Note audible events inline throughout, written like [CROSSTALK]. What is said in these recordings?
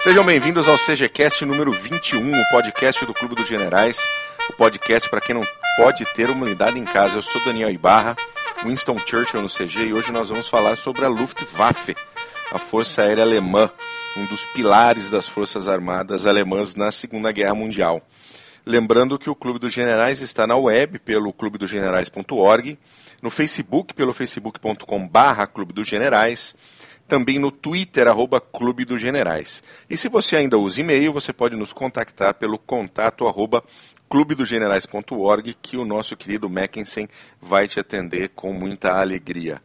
Sejam bem-vindos ao CGCast número 21, o podcast do Clube dos Generais, o podcast para quem não pode ter uma unidade em casa. Eu sou Daniel Ibarra, Winston Churchill no CG e hoje nós vamos falar sobre a Luftwaffe, a Força Aérea Alemã, um dos pilares das Forças Armadas alemãs na Segunda Guerra Mundial. Lembrando que o Clube dos Generais está na web pelo clubedogenerais.org, no Facebook pelo facebook.com/barra Clube dos Generais, também no Twitter, arroba Clube dos Generais. E se você ainda usa e-mail, você pode nos contactar pelo contato arroba clubedogenerais.org, que o nosso querido Mackensen vai te atender com muita alegria.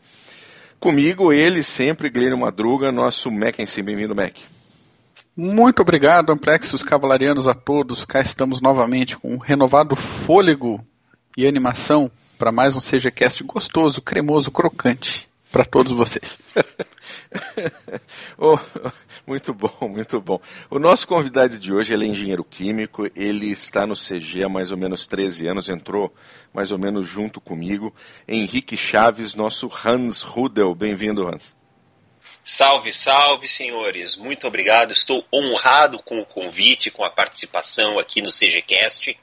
Comigo, ele sempre, Guilherme Madruga, nosso Mackensen. Bem-vindo, Mac. Muito obrigado, Amplexos Cavalarianos a todos. Cá estamos novamente com um renovado fôlego e animação para mais um CGCast gostoso, cremoso, crocante para todos vocês. [LAUGHS] [LAUGHS] oh, muito bom, muito bom. O nosso convidado de hoje ele é engenheiro químico, ele está no CG há mais ou menos 13 anos, entrou mais ou menos junto comigo. Henrique Chaves, nosso Hans Rudel. Bem-vindo, Hans. Salve, salve, senhores. Muito obrigado. Estou honrado com o convite, com a participação aqui no CGCast.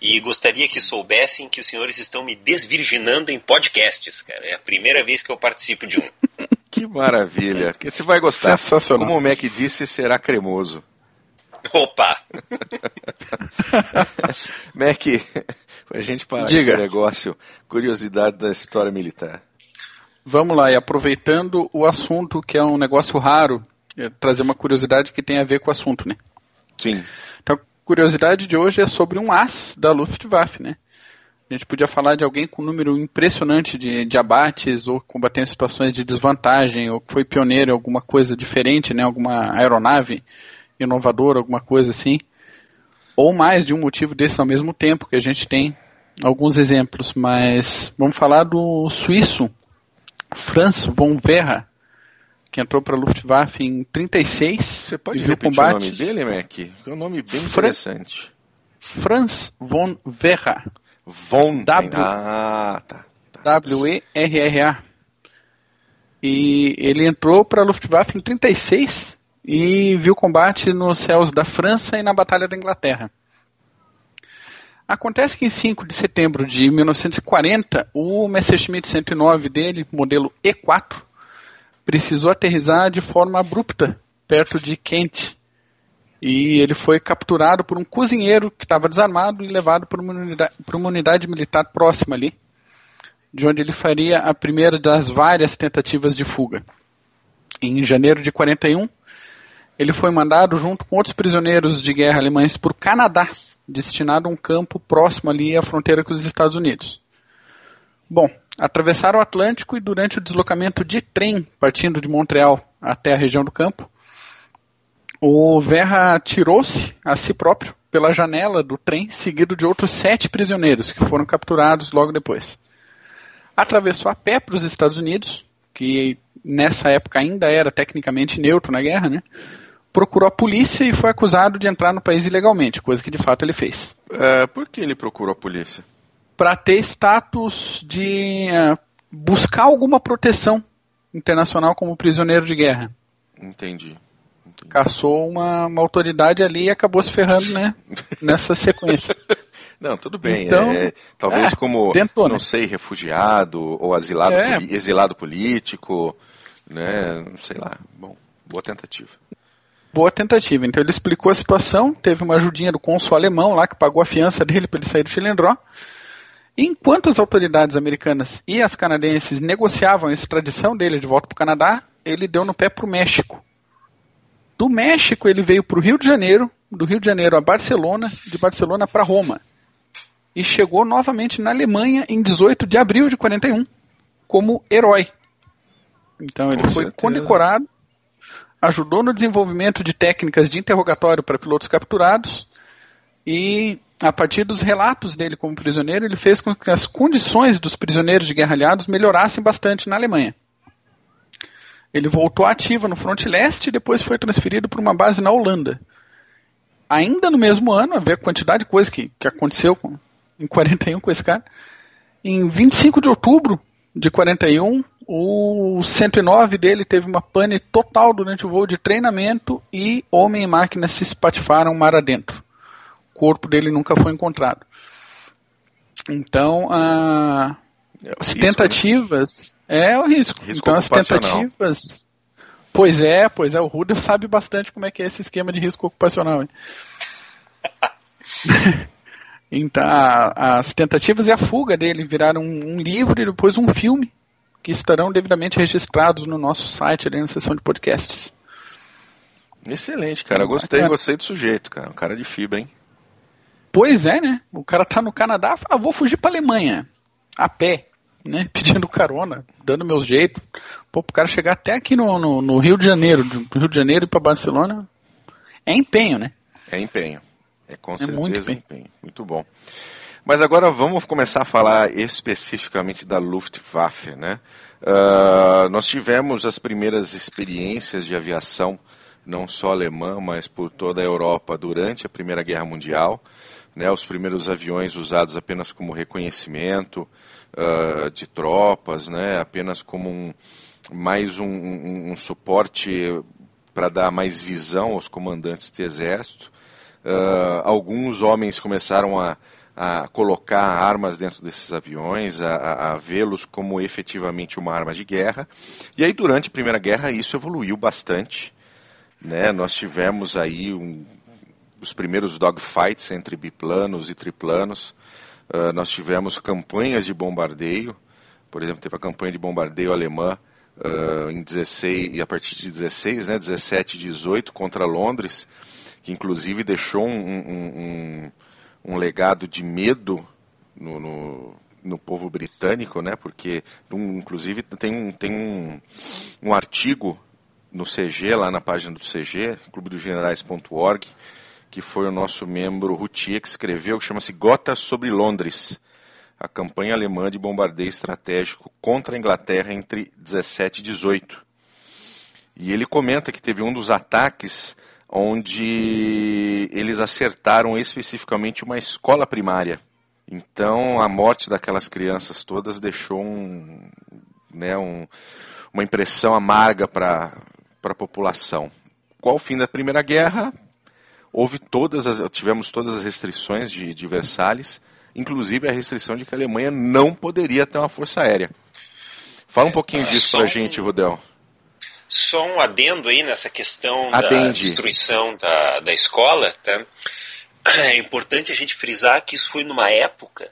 E gostaria que soubessem que os senhores estão me desvirginando em podcasts, cara. É a primeira vez que eu participo de um. [LAUGHS] Que maravilha. Que você vai gostar. Sensacional. Como o Mac disse, será cremoso. Opa! [LAUGHS] Mac, a gente parar Diga. esse negócio, curiosidade da história militar. Vamos lá, e aproveitando o assunto, que é um negócio raro, é trazer uma curiosidade que tem a ver com o assunto, né? Sim. Então, a curiosidade de hoje é sobre um as da Luftwaffe, né? A gente podia falar de alguém com um número impressionante de, de abates, ou combatendo situações de desvantagem, ou que foi pioneiro em alguma coisa diferente, né? Alguma aeronave inovadora, alguma coisa assim. Ou mais de um motivo desse ao mesmo tempo, que a gente tem alguns exemplos, mas vamos falar do suíço Franz von Werra, que entrou para a Luftwaffe em 36. Você pode repetir combates. o nome dele, Mac? É um nome bem Fran- interessante. Franz von Werra. Von. W. Ah, tá. W-E-R-R-A. E ele entrou para a Luftwaffe em 36 e viu combate nos céus da França e na Batalha da Inglaterra. Acontece que em 5 de setembro de 1940, o Messerschmitt 109 dele, modelo E4, precisou aterrissar de forma abrupta perto de Kent. E ele foi capturado por um cozinheiro que estava desarmado e levado para uma, unidade, para uma unidade militar próxima ali, de onde ele faria a primeira das várias tentativas de fuga. Em janeiro de 41, ele foi mandado junto com outros prisioneiros de guerra alemães para o Canadá, destinado a um campo próximo ali à fronteira com os Estados Unidos. Bom, atravessaram o Atlântico e durante o deslocamento de trem partindo de Montreal até a região do campo, o Verra atirou-se a si próprio pela janela do trem, seguido de outros sete prisioneiros que foram capturados logo depois. Atravessou a pé para os Estados Unidos, que nessa época ainda era tecnicamente neutro na guerra, né? Procurou a polícia e foi acusado de entrar no país ilegalmente, coisa que de fato ele fez. É, por que ele procurou a polícia? Para ter status de eh, buscar alguma proteção internacional como prisioneiro de guerra. Entendi. Caçou uma, uma autoridade ali e acabou se ferrando, né? [LAUGHS] Nessa sequência. Não, tudo bem. Então, é, talvez é, como, tentou, né? não sei, refugiado ou asilado, É. exilado político, né? Sei lá. Bom, boa tentativa. Boa tentativa. Então ele explicou a situação, teve uma ajudinha do cônsul alemão lá que pagou a fiança dele para ele sair do Chilendró. E enquanto as autoridades americanas e as canadenses negociavam a extradição dele de volta para o Canadá, ele deu no pé para o México. Do México ele veio para o Rio de Janeiro, do Rio de Janeiro a Barcelona, de Barcelona para Roma. E chegou novamente na Alemanha em 18 de abril de 41 como herói. Então ele Com foi certeza. condecorado ajudou no desenvolvimento de técnicas de interrogatório para pilotos capturados e, a partir dos relatos dele como prisioneiro, ele fez com que as condições dos prisioneiros de guerra aliados melhorassem bastante na Alemanha. Ele voltou ativa no fronte leste e depois foi transferido para uma base na Holanda. Ainda no mesmo ano, a ver a quantidade de coisa que, que aconteceu com, em 41 com esse cara, em 25 de outubro de 41, o 109 dele teve uma pane total durante o voo de treinamento e homem e máquina se espatifaram mar adentro. O corpo dele nunca foi encontrado. Então, a, é as risco, né? tentativas. Né? É o risco. risco então, as tentativas. Pois é, pois é, o Rudel sabe bastante como é que é esse esquema de risco ocupacional. [LAUGHS] então, as tentativas e a fuga dele viraram um, um livro e depois um filme que estarão devidamente registrados no nosso site ali na seção de podcasts. Excelente, cara. Gostei, gostei do sujeito, cara. Um cara de fibra, hein? Pois é, né? O cara tá no Canadá, fala, ah, vou fugir pra Alemanha. A pé, né? [LAUGHS] Pedindo carona, dando meus jeitos. Pô, pro cara chegar até aqui no, no, no Rio de Janeiro, do Rio de Janeiro e pra Barcelona, é empenho, né? É empenho. É com é certeza muito empenho. empenho. Muito bom. Mas agora vamos começar a falar especificamente da Luftwaffe, né? Uh, nós tivemos as primeiras experiências de aviação, não só alemã, mas por toda a Europa durante a Primeira Guerra Mundial. Né, os primeiros aviões usados apenas como reconhecimento uh, de tropas, né, apenas como um, mais um, um, um suporte para dar mais visão aos comandantes de exército. Uh, alguns homens começaram a, a colocar armas dentro desses aviões, a, a vê-los como efetivamente uma arma de guerra. E aí, durante a Primeira Guerra, isso evoluiu bastante. Né? Nós tivemos aí um, os primeiros dogfights entre biplanos e triplanos. Uh, nós tivemos campanhas de bombardeio. Por exemplo, teve a campanha de bombardeio alemã uh, em 16, e a partir de 16, né, 17 e 18 contra Londres, que inclusive deixou um, um, um legado de medo no, no, no povo britânico, né? Porque, inclusive, tem, tem um, um artigo no CG, lá na página do CG, clubedogenerais.org, que foi o nosso membro Routier que escreveu, que chama-se Gota sobre Londres, a campanha alemã de bombardeio estratégico contra a Inglaterra entre 17 e 18. E ele comenta que teve um dos ataques onde eles acertaram especificamente uma escola primária. Então, a morte daquelas crianças todas deixou um, né, um, uma impressão amarga para a população. Qual o fim da Primeira Guerra? Houve todas as, tivemos todas as restrições de, de Versalhes, inclusive a restrição de que a Alemanha não poderia ter uma força aérea. Fala um pouquinho é, disso para a gente, Rudel. Só um adendo aí nessa questão Adende. da destruição da, da escola, tá? É importante a gente frisar que isso foi numa época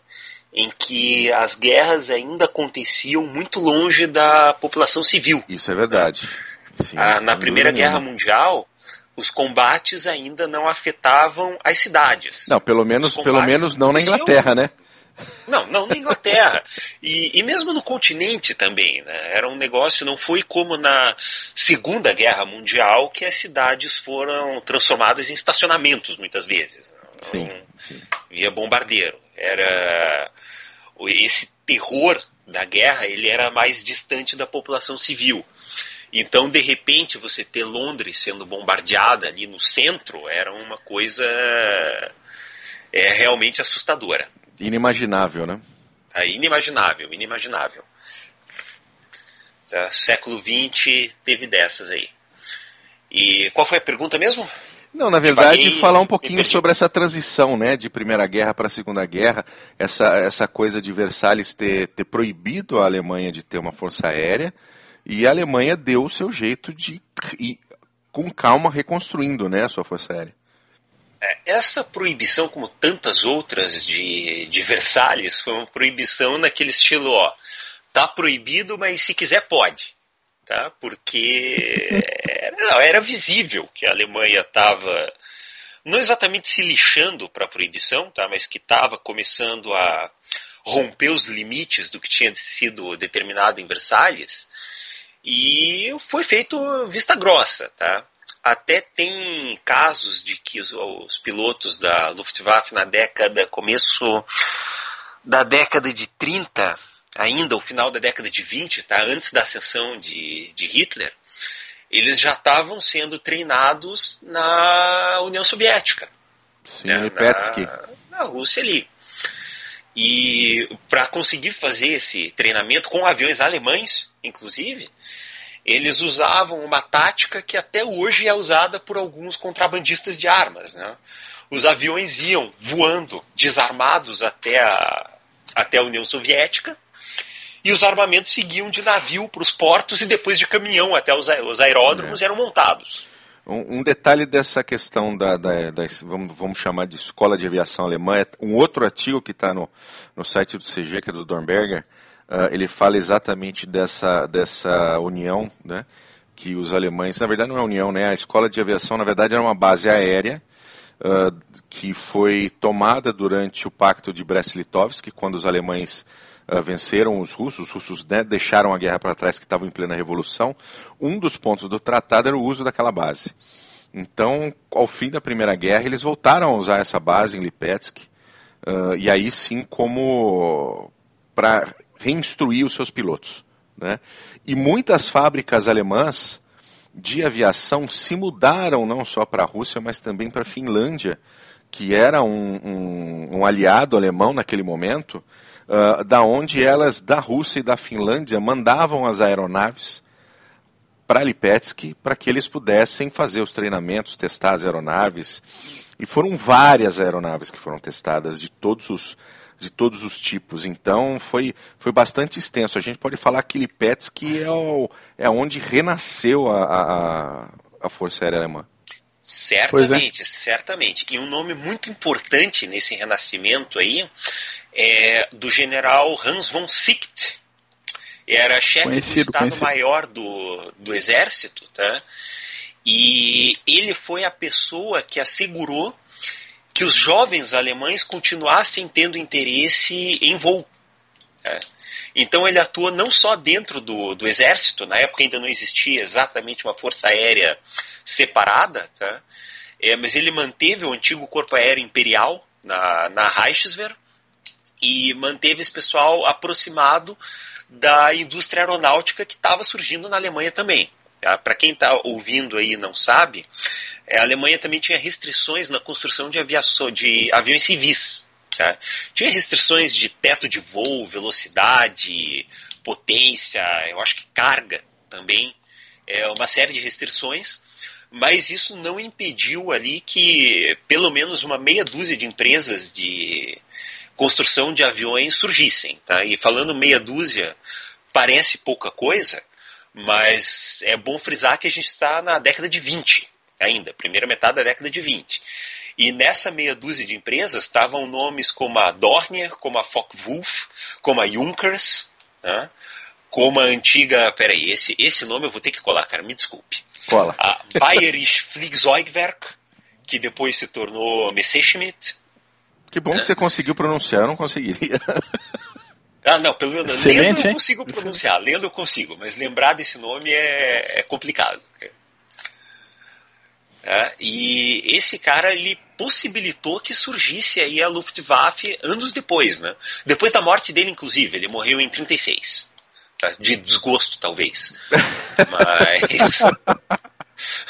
em que as guerras ainda aconteciam muito longe da população civil. Isso é verdade. Sim, ah, na Primeira Guerra Mundial, os combates ainda não afetavam as cidades. Não, pelo menos, pelo menos não na Inglaterra, né? Não, não na Inglaterra. E, e mesmo no continente também. Né? Era um negócio, não foi como na Segunda Guerra Mundial que as cidades foram transformadas em estacionamentos muitas vezes. Sim, sim. Via bombardeiro. Era esse terror da guerra, ele era mais distante da população civil. Então, de repente, você ter Londres sendo bombardeada ali no centro era uma coisa é realmente assustadora. Inimaginável, né? É inimaginável, inimaginável. Tá, século XX teve dessas aí. E qual foi a pergunta mesmo? Não, na verdade, paguei, falar um pouquinho sobre essa transição, né, de Primeira Guerra para a Segunda Guerra, essa, essa coisa de Versalhes ter, ter proibido a Alemanha de ter uma força aérea, e a Alemanha deu o seu jeito de ir com calma reconstruindo, né, a sua força aérea. É, essa proibição, como tantas outras de, de Versalhes, foi uma proibição naquele estilo, ó, tá proibido, mas se quiser pode, tá? Porque [LAUGHS] era, era visível que a Alemanha estava não exatamente se lixando para a proibição, tá? Mas que estava começando a romper os limites do que tinha sido determinado em Versalhes e foi feito vista grossa, tá? Até tem casos de que os, os pilotos da Luftwaffe na década, começo da década de 30, ainda o final da década de 20, tá? antes da ascensão de, de Hitler, eles já estavam sendo treinados na União Soviética. Sim, né? na, na Rússia ali. E para conseguir fazer esse treinamento com aviões alemães, inclusive, eles usavam uma tática que até hoje é usada por alguns contrabandistas de armas. Né? Os aviões iam voando desarmados até a, até a União Soviética e os armamentos seguiam de navio para os portos e depois de caminhão até os, os aeródromos é. eram montados. Um, um, detalhe dessa questão da, da, da vamos, vamos, chamar de escola de aviação alemã, é um outro artigo que está no, no site do CG, que é do Dornberger, uh, ele fala exatamente dessa, dessa união, né, que os alemães, na verdade não é união, né, a escola de aviação na verdade era uma base aérea, uh, que foi tomada durante o pacto de Brest-Litovsk, quando os alemães uh, venceram os russos, os russos né, deixaram a guerra para trás, que estavam em plena revolução. Um dos pontos do tratado era o uso daquela base. Então, ao fim da Primeira Guerra, eles voltaram a usar essa base em Lipetsk, uh, e aí sim como para reinstruir os seus pilotos. Né? E muitas fábricas alemãs de aviação se mudaram não só para a Rússia, mas também para a Finlândia, que era um, um, um, aliado alemão naquele momento, uh, da onde elas, da Rússia e da Finlândia, mandavam as aeronaves para Lipetsk para que eles pudessem fazer os treinamentos, testar as aeronaves. E foram várias aeronaves que foram testadas de todos os de todos os tipos. Então foi, foi bastante extenso. A gente pode falar que Lipetsk é, o, é onde renasceu a, a, a Força Aérea Alemã. Certamente, é. certamente. E um nome muito importante nesse renascimento aí é do general Hans von Sicht. Era chefe do Estado-Maior do, do Exército, tá? E ele foi a pessoa que assegurou que os jovens alemães continuassem tendo interesse em voo. Né? Então ele atua não só dentro do, do exército, na época ainda não existia exatamente uma força aérea separada, tá? É, mas ele manteve o antigo corpo aéreo imperial na, na Reichswehr e manteve esse pessoal aproximado da indústria aeronáutica que estava surgindo na Alemanha também. Tá? Para quem está ouvindo aí e não sabe, é, a Alemanha também tinha restrições na construção de, aviação, de aviões civis. Tá? Tinha restrições de teto de voo, velocidade, potência, eu acho que carga também, é uma série de restrições, mas isso não impediu ali que pelo menos uma meia dúzia de empresas de construção de aviões surgissem. Tá? E falando meia dúzia, parece pouca coisa, mas é bom frisar que a gente está na década de 20 ainda, primeira metade da década de 20. E nessa meia dúzia de empresas estavam nomes como a Dornier, como a Focke-Wulf, como a Junkers, né? como a antiga. Peraí, esse, esse nome eu vou ter que colar, cara, me desculpe. Cola. A Bayerische [LAUGHS] Flugzeugwerk, que depois se tornou Messerschmitt. Que bom né? que você conseguiu pronunciar, eu não conseguiria. [LAUGHS] Ah, não, pelo menos Excelente, lendo eu consigo pronunciar, lendo eu consigo, mas lembrar desse nome é, é complicado. É, e esse cara ele possibilitou que surgisse aí a Luftwaffe anos depois, né? Depois da morte dele, inclusive, ele morreu em 36. Tá? De desgosto, talvez. [LAUGHS] Mas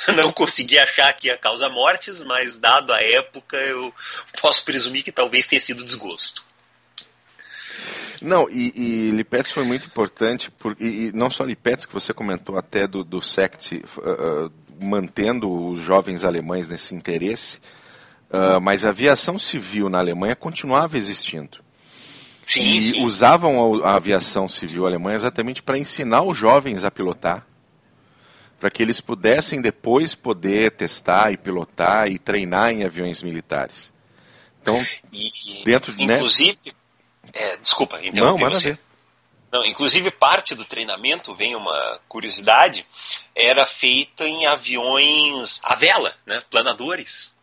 [LAUGHS] não consegui achar aqui a causa mortes, mas dado a época, eu posso presumir que talvez tenha sido desgosto. Não, e, e Lipetes foi muito importante, por, e, não só Lipetes, que você comentou até do, do SECT, uh, mantendo os jovens alemães nesse interesse, uh, mas a aviação civil na Alemanha continuava existindo. Sim, e sim. usavam a, aviação civil alemã exatamente para ensinar os jovens a pilotar, para que eles pudessem depois poder testar e pilotar e treinar em aviões militares. Então, e, dentro né? inclusive, né? É, desculpa, então Não, você. Não, inclusive parte do treinamento, vem uma curiosidade, era feita em aviões a vela, né, planadores.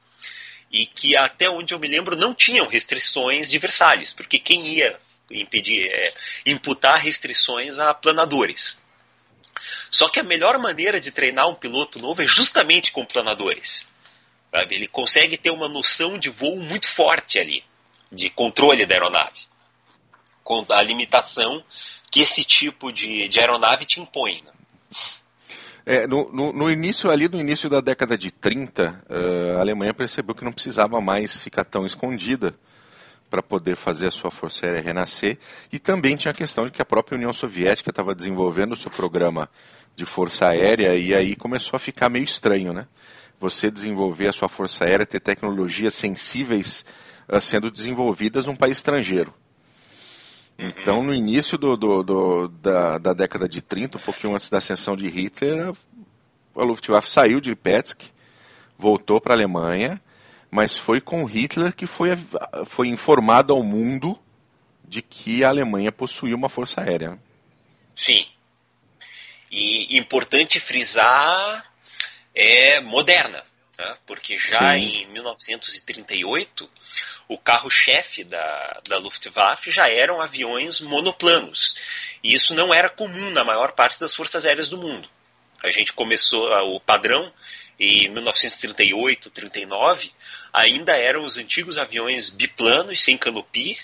E que até onde eu me lembro não tinham restrições de Versalhes, porque quem ia impedir, é, imputar restrições a planadores. Só que a melhor maneira de treinar um piloto novo é justamente com planadores. Sabe? Ele consegue ter uma noção de voo muito forte ali, de controle da aeronave com a limitação que esse tipo de, de aeronave te impõe. Né? É, no, no, no, início ali, no início da década de 30, uh, eh, a Alemanha percebeu que não precisava mais ficar tão escondida, para poder fazer a sua força aérea renascer. E também tinha a questão de que a própria União Soviética estava desenvolvendo o seu programa de força aérea e aí começou a ficar meio estranho, né? Você desenvolver a sua força aérea, ter tecnologias sensíveis uh, sendo desenvolvidas num país estrangeiro. Uhum. Então, no início do, do, do, da, da, década de 30, um pouquinho antes da ascensão de Hitler, a Luftwaffe saiu de Lipetsk, voltou para a Alemanha, mas foi com Hitler que foi, foi informado ao mundo de que a Alemanha possuía uma força aérea. Sim. E importante frisar, é moderna, né? porque já Sim. em 1938 o carro-chefe da, da Luftwaffe já eram aviões monoplanos. E isso não era comum na maior parte das forças aéreas do mundo. A gente começou, o padrão em 1938, 39, ainda eram os antigos aviões biplanos, sem canopy,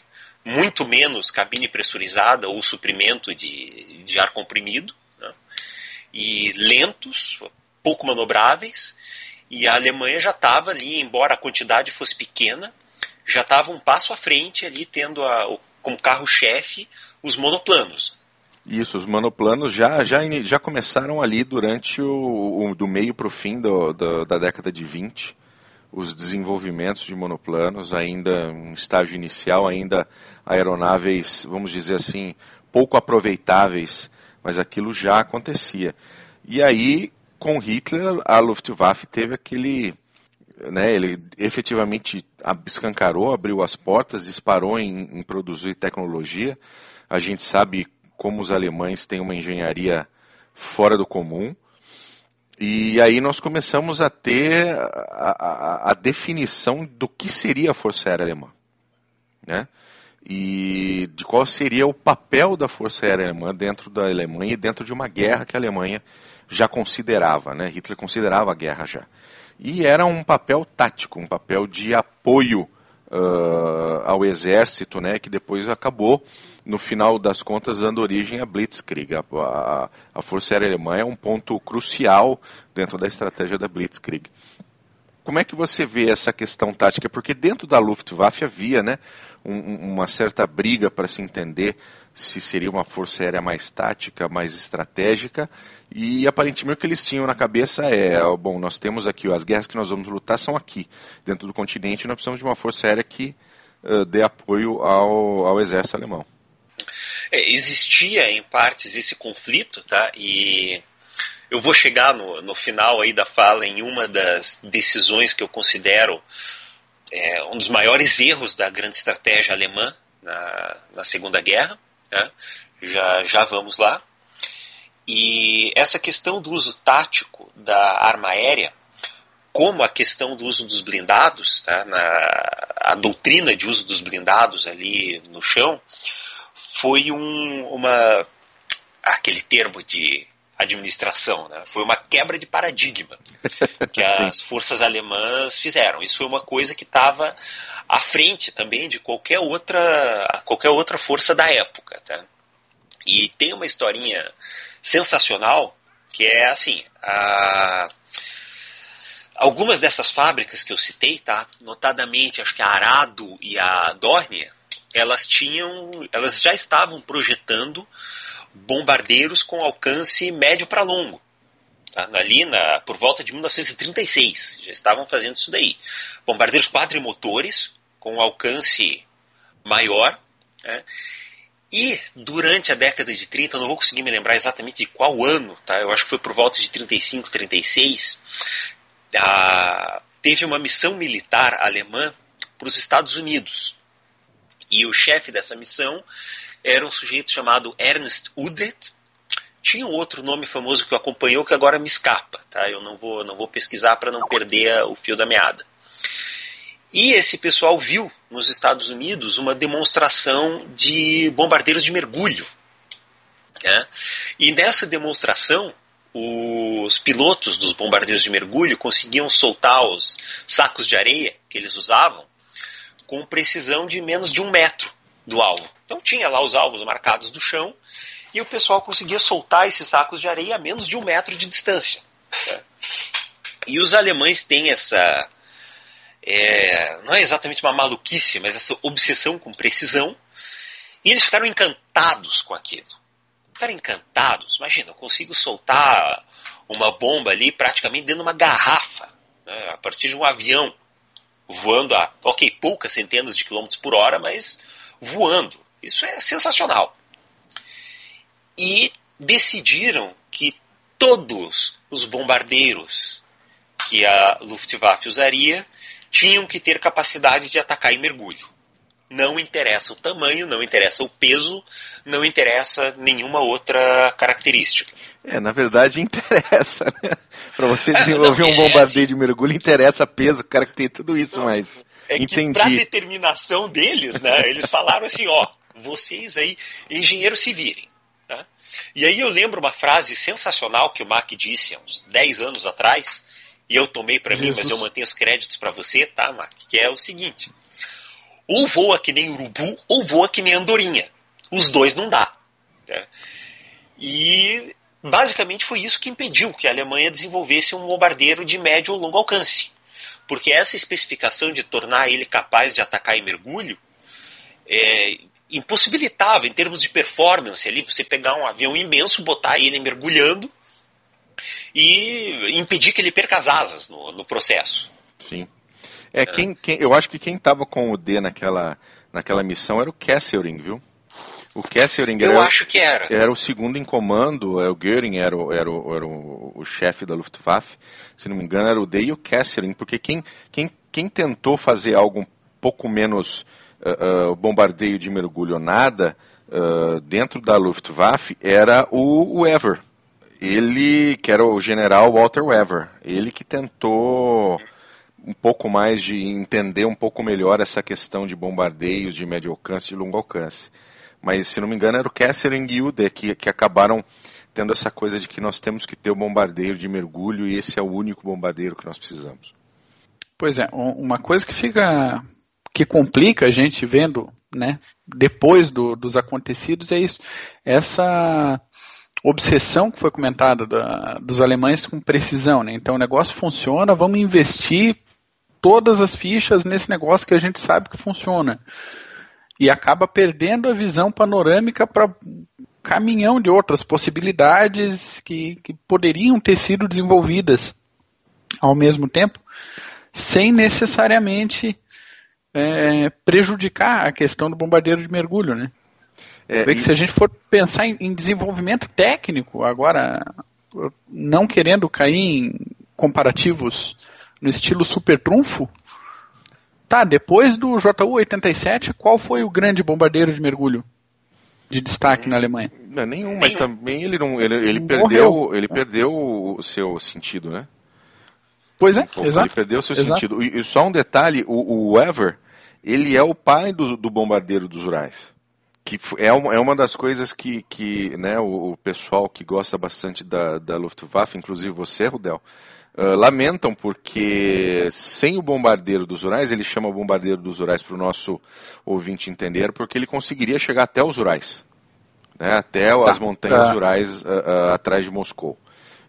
muito menos cabine pressurizada ou suprimento de, de ar comprimido, né? e lentos, pouco manobráveis, e a Alemanha já estava ali, embora a quantidade fosse pequena, já estava um passo à frente ali, tendo a, como carro-chefe os monoplanos. Isso, os monoplanos já, já, já começaram ali durante o, o do meio para o fim do, do, da década de 20, os desenvolvimentos de monoplanos, ainda em estágio inicial, ainda aeronáveis, vamos dizer assim, pouco aproveitáveis, mas aquilo já acontecia. E aí, com Hitler, a Luftwaffe teve aquele, né, ele efetivamente escancarou, abriu as portas, disparou em, em produzir tecnologia. A gente sabe como os alemães têm uma engenharia fora do comum. E aí nós começamos a ter a, a, a definição do que seria a Força Aérea Alemã. Né? E de qual seria o papel da Força Aérea Alemã dentro da Alemanha e dentro de uma guerra que a Alemanha já considerava, né? Hitler considerava a guerra já. E era um papel tático, um papel de apoio uh, ao exército, né? Que depois acabou no final das contas, dando origem à Blitzkrieg. A, a, a Força Aérea Alemã é um ponto crucial dentro da estratégia da Blitzkrieg. Como é que você vê essa questão tática? Porque dentro da Luftwaffe havia né, um, uma certa briga para se entender se seria uma força aérea mais tática, mais estratégica, e aparentemente o que eles tinham na cabeça é, bom, nós temos aqui, as guerras que nós vamos lutar são aqui, dentro do continente, nós precisamos de uma força aérea que uh, dê apoio ao, ao exército alemão. É, existia em partes esse conflito, tá? E eu vou chegar no, no final aí da fala em uma das decisões que eu considero é, um dos maiores erros da grande estratégia alemã na, na Segunda Guerra. Né? Já, já vamos lá. E essa questão do uso tático da arma aérea, como a questão do uso dos blindados, tá? Na, a doutrina de uso dos blindados ali no chão, foi um, uma aquele termo de administração, né? foi uma quebra de paradigma que [LAUGHS] as forças alemãs fizeram. Isso foi uma coisa que estava à frente também de qualquer outra qualquer outra força da época, tá? E tem uma historinha sensacional que é assim, a... algumas dessas fábricas que eu citei, tá? Notadamente, acho que a Arado e a Dornier, elas tinham, elas já estavam projetando bombardeiros com alcance médio para longo. Tá? Ali na, por volta de 1936, já estavam fazendo isso daí. Bombardeiros quadrimotores, com alcance maior. Né? E durante a década de 30, não vou conseguir me lembrar exatamente de qual ano, tá? eu acho que foi por volta de 35, 36, a, teve uma missão militar alemã para os Estados Unidos. E o chefe dessa missão era um sujeito chamado Ernst Udet. Tinha um outro nome famoso que o acompanhou que agora me escapa, tá? Eu não vou, não vou pesquisar para não perder o fio da meada. E esse pessoal viu nos Estados Unidos uma demonstração de bombardeiros de mergulho. Né? E nessa demonstração, os pilotos dos bombardeiros de mergulho conseguiam soltar os sacos de areia que eles usavam com precisão de menos de um metro do alvo. Então tinha lá os alvos marcados do chão e o pessoal conseguia soltar esses sacos de areia a menos de um metro de distância. Né? E os alemães têm essa, é, não é exatamente uma maluquice, mas essa obsessão com precisão. E eles ficaram encantados com aquilo. Ficaram encantados. Imagina, eu consigo soltar uma bomba ali praticamente dentro de uma garrafa, né, a partir de um avião, voando a, ok, poucas centenas de quilômetros por hora, mas voando. Isso é sensacional. E decidiram que todos os bombardeiros que a Luftwaffe usaria tinham que ter capacidade de atacar em mergulho. Não interessa o tamanho, não interessa o peso, não interessa nenhuma outra característica. É, na verdade [LAUGHS] interessa, né? Para você desenvolver não, um bombardeio é, de mergulho, interessa peso, característica, tudo isso, não, mas é entendi. Para determinação deles, né? Eles falaram assim, ó, vocês aí, engenheiros se virem. Tá? E aí eu lembro uma frase sensacional que o Mac disse há uns 10 anos atrás, e eu tomei para mim, mas eu mantenho os créditos para você, tá, Mac? Que é o seguinte: ou voa que nem urubu, ou voa que nem andorinha. Os dois não dá. Né? E basicamente foi isso que impediu que a Alemanha desenvolvesse um bombardeiro de médio ou longo alcance. Porque essa especificação de tornar ele capaz de atacar em mergulho é, impossibilitava, em termos de performance, ali, você pegar um avião imenso, botar ele mergulhando e impedir que ele perca as asas no, no processo. Sim. É, quem, quem, eu acho que quem estava com o D naquela, naquela missão era o Kesselring, viu? O Kesselring eu era, acho que era. era o segundo em comando, é, o Göring era, o, era, o, era o, o chefe da Luftwaffe, se não me engano era o D e o Kesselring, porque quem, quem, quem tentou fazer algo um pouco menos uh, bombardeio de mergulho nada uh, dentro da Luftwaffe era o, o Ever. Ele, que era o general Walter Wever, ele que tentou um pouco mais de entender um pouco melhor essa questão de bombardeios de médio alcance e longo alcance. Mas, se não me engano, era o Kesselring e o D que, que acabaram tendo essa coisa de que nós temos que ter o bombardeiro de mergulho e esse é o único bombardeiro que nós precisamos. Pois é, uma coisa que fica que complica a gente vendo, né, depois do, dos acontecidos é isso, essa obsessão que foi comentada da, dos alemães com precisão, né? Então o negócio funciona, vamos investir todas as fichas nesse negócio que a gente sabe que funciona. E acaba perdendo a visão panorâmica para caminhão de outras possibilidades que, que poderiam ter sido desenvolvidas ao mesmo tempo, sem necessariamente é, prejudicar a questão do bombardeiro de mergulho, né? É, que se a gente for pensar em, em, desenvolvimento técnico, agora não querendo cair em comparativos no estilo super trunfo, tá, depois do JU-87, qual foi o grande bombardeiro de mergulho de destaque na Alemanha? Não, nenhum, mas também ele não, ele, ele perdeu, ele perdeu o seu sentido, né? Pois é, um exato. Ele perdeu o seu exato. sentido. E, e, só um detalhe, o, o Ever, ele é o pai do, do bombardeiro dos Urais que é uma, é uma das coisas que, que né, o, o pessoal que gosta bastante da, da Luftwaffe, inclusive você, Rudel, uh, lamentam porque sem o bombardeiro dos Urais, ele chama o bombardeiro dos Urais para o nosso ouvinte entender, porque ele conseguiria chegar até os Urais, né, até tá, as montanhas tá. Urais uh, uh, atrás de Moscou.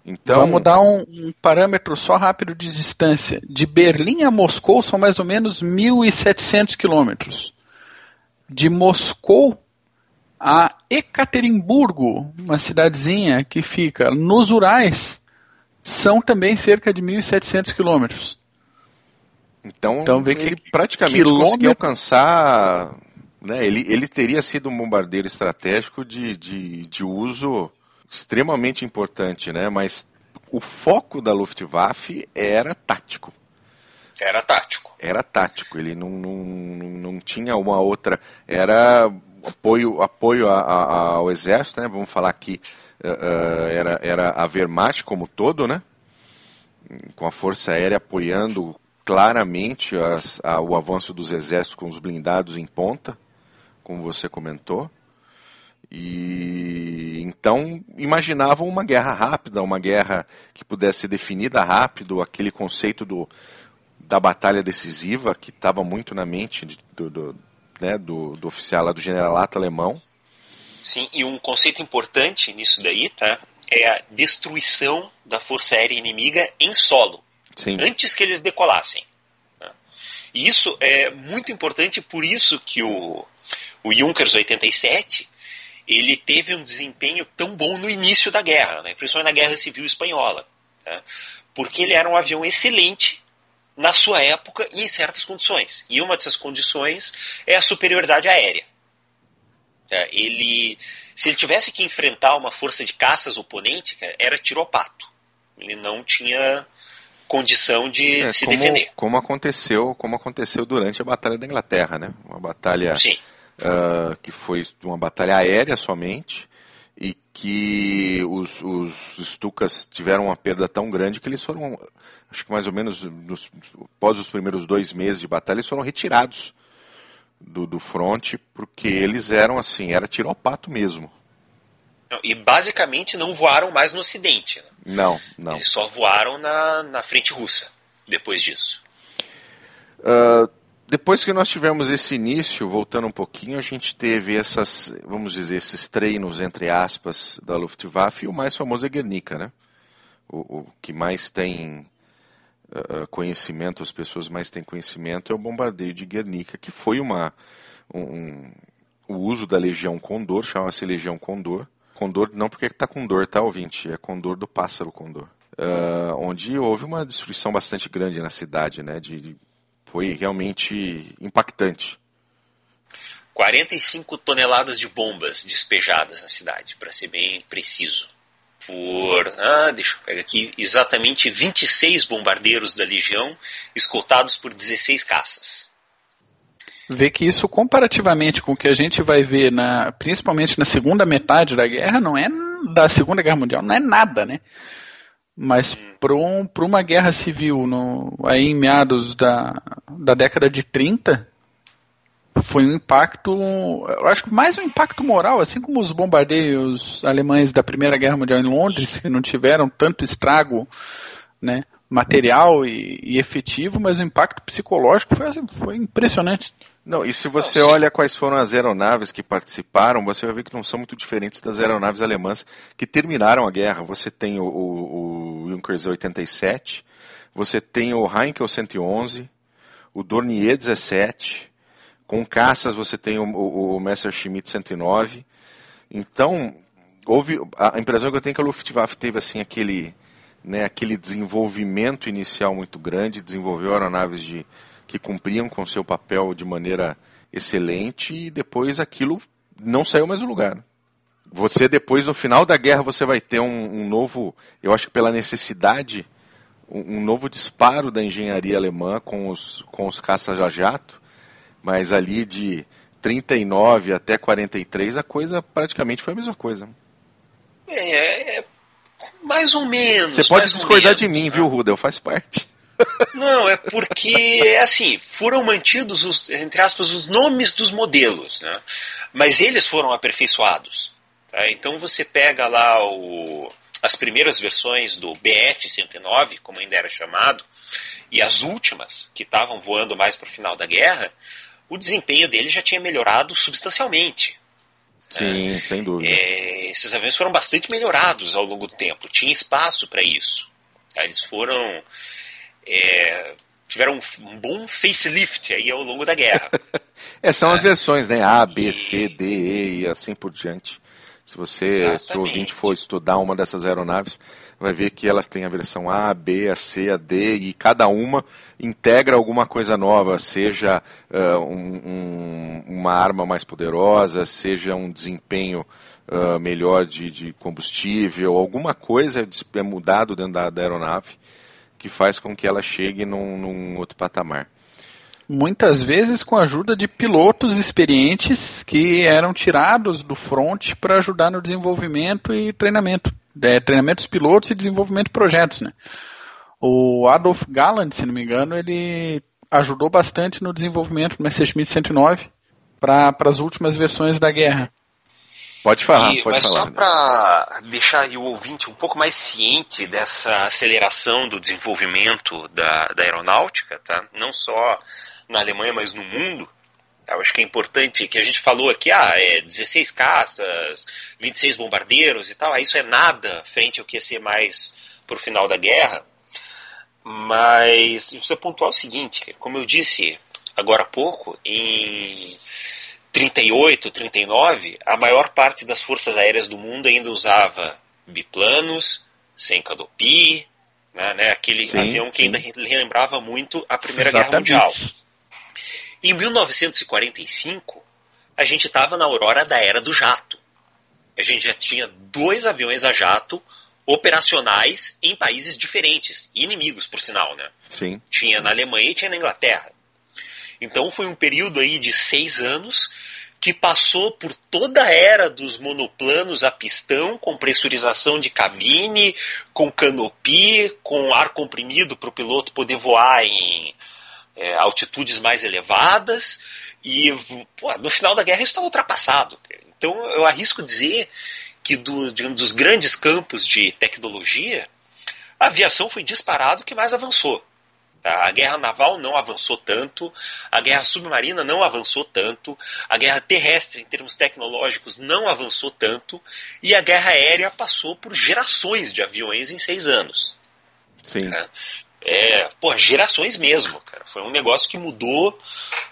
Então, Vamos dar um, um, parâmetro só rápido de distância. De Berlim a Moscou são mais ou menos 1.700 quilômetros. De Moscou a Ekaterimburgo, uma cidadezinha que fica nos Urais, são também cerca de 1.700 quilômetros. Então, então vê que ele praticamente quilômetro... conseguiu alcançar. Né, ele, ele teria sido um bombardeiro estratégico de, de, de uso extremamente importante, né? mas o foco da Luftwaffe era tático. Era tático. Era tático, ele não, não, não tinha uma outra. Era apoio, apoio a, a, ao exército, né? Vamos falar que uh, era, era a Wehrmacht como todo, né? Com a Força Aérea apoiando claramente as, a, o avanço dos exércitos com os blindados em ponta, como você comentou. E então imaginavam uma guerra rápida, uma guerra que pudesse ser definida rápido, aquele conceito do, da batalha decisiva que estava muito na mente do, do, né, do, do oficial lá do generalato alemão. Sim, e um conceito importante nisso daí, tá? É a destruição da força aérea inimiga em solo. Sim. Antes que eles decolassem. Tá? E isso é muito importante, por isso que o, o Junkers 87 ele teve um desempenho tão bom no início da guerra, né? principalmente na Guerra Civil Espanhola, tá? porque ele era um avião excelente na sua época e em certas condições. E uma dessas condições é a superioridade aérea. Tá? Ele, se ele tivesse que enfrentar uma força de caças oponente, era tiropato. Ele não tinha condição de, é, de se como, defender. Como aconteceu, como aconteceu durante a Batalha da Inglaterra, né? Uma batalha uh, que foi uma batalha aérea somente e que os, os Stukas tiveram uma perda tão grande que eles foram, acho que mais ou menos nos, após os primeiros dois meses de batalha, eles foram retirados do, do fronte porque eles eram assim, era tiro ao pato mesmo. E basicamente não voaram mais no Ocidente. Né? Não, não. Eles só voaram na, na frente russa depois disso. Uh, depois que nós tivemos esse início, voltando um pouquinho, a gente teve essas, vamos dizer, esses treinos, entre aspas, da Luftwaffe, e o mais famoso é Guernica, né? O, o que mais tem uh, conhecimento, as pessoas mais têm conhecimento, é o bombardeio de Guernica, que foi uma, um, o uso da Legião Condor, chama-se Legião Condor, Condor não porque está com dor, tá, ouvinte? É Condor do pássaro Condor. Uh, onde houve uma destruição bastante grande na cidade, né? De, de, foi realmente impactante. 45 toneladas de bombas despejadas na cidade, para ser bem preciso. Por, ah, deixa eu pegar aqui, exatamente 26 bombardeiros da Legião, escoltados por 16 caças vê que isso comparativamente com o que a gente vai ver na, principalmente na segunda metade da guerra, não é da Segunda Guerra Mundial, não é nada, né? Mas para um, uma guerra civil no, aí em meados da, da década de 30, foi um impacto, eu acho que mais um impacto moral, assim como os bombardeios alemães da Primeira Guerra Mundial em Londres, que não tiveram tanto estrago, né? Material e, e, efetivo, mas o impacto psicológico foi, assim, foi impressionante. Não, e se você não, olha quais foram as aeronaves que participaram, você vai ver que não são muito diferentes das aeronaves alemãs que terminaram a guerra. Você tem o, o, o Junkers 87, você tem o Heinkel 111, o Dornier 17, com caças você tem o, o, o Messerschmitt 109. Então, houve a impressão que eu tenho é que a Luftwaffe teve assim aquele né, aquele desenvolvimento inicial muito grande, desenvolveu aeronaves de, que cumpriam com seu papel de maneira excelente e depois aquilo não saiu mais do lugar. Você depois, no final da guerra, você vai ter um, um novo, eu acho que pela necessidade, um, um, novo disparo da engenharia alemã com os, com os caças a jato, mas ali de 39 até 43 a coisa praticamente foi a mesma coisa. É, é mais ou menos. Você pode discordar de mim, né? viu, Rudel? Faz parte. [LAUGHS] Não, é porque, assim, foram mantidos, os, entre aspas, os nomes dos modelos, né? mas eles foram aperfeiçoados. Tá? Então você pega lá o, as primeiras versões do BF-109, como ainda era chamado, e as últimas, que estavam voando mais para o final da guerra, o desempenho dele já tinha melhorado substancialmente. Sim, né? sem dúvida. É, esses aviões foram bastante melhorados ao longo do tempo, tinha espaço para isso. Tá? Eles foram. É, tiveram um, bom facelift aí ao longo da guerra. [LAUGHS] é, são as versões, né? A, B, C, D, E e assim por diante. Se você, se o ouvinte for estudar uma dessas aeronaves, vai ver que elas têm a versão A, a B, a C, a D, e cada uma integra alguma coisa nova, seja uh, um, um, uma arma mais poderosa, seja um desempenho uh, melhor de, de, combustível, alguma coisa é mudado dentro da, da, aeronave que faz com que ela chegue num, num outro patamar muitas vezes com a ajuda de pilotos experientes que eram tirados do front para ajudar no desenvolvimento e treinamento. É, treinamento dos pilotos e desenvolvimento de projetos. Né? O Adolf Galland, se não me engano, ele ajudou bastante no desenvolvimento do Messerschmitt 109 para as últimas versões da guerra. Pode falar, e, pode mas falar. só para deixar o ouvinte um pouco mais ciente dessa aceleração do desenvolvimento da, da aeronáutica, tá? não só na Alemanha, mas no mundo. Eu acho que é importante que a gente falou aqui, ah, é 16 caças, 26 bombardeiros e tal, ah, isso é nada frente ao que ia ser mais pro final da guerra. Mas precisa pontuar o seguinte, como eu disse agora há pouco, em 38, 39, a maior parte das forças aéreas do mundo ainda usava biplanos, sem canopy, né, né, aquele sim, avião que sim. ainda relembrava muito a Primeira Exatamente. Guerra Mundial. Em 1945, a gente estava na aurora da era do jato. A gente já tinha dois aviões a jato operacionais em países diferentes, inimigos, por sinal, né? Sim. Tinha na Alemanha e tinha na Inglaterra. Então foi um período aí de seis anos que passou por toda a era dos monoplanos a pistão, com pressurização de cabine, com canopy, com ar comprimido para o piloto poder voar em é, altitudes mais elevadas. E pô, no final da guerra isso estava ultrapassado. Então eu arrisco dizer que do, de um dos grandes campos de tecnologia, a aviação foi disparado que mais avançou. Tá? A guerra naval não avançou tanto, a guerra submarina não avançou tanto, a guerra terrestre, em termos tecnológicos, não avançou tanto, e a guerra aérea passou por gerações de aviões em seis anos. Sim. Tá? É, pô, gerações mesmo, cara. Foi um negócio que mudou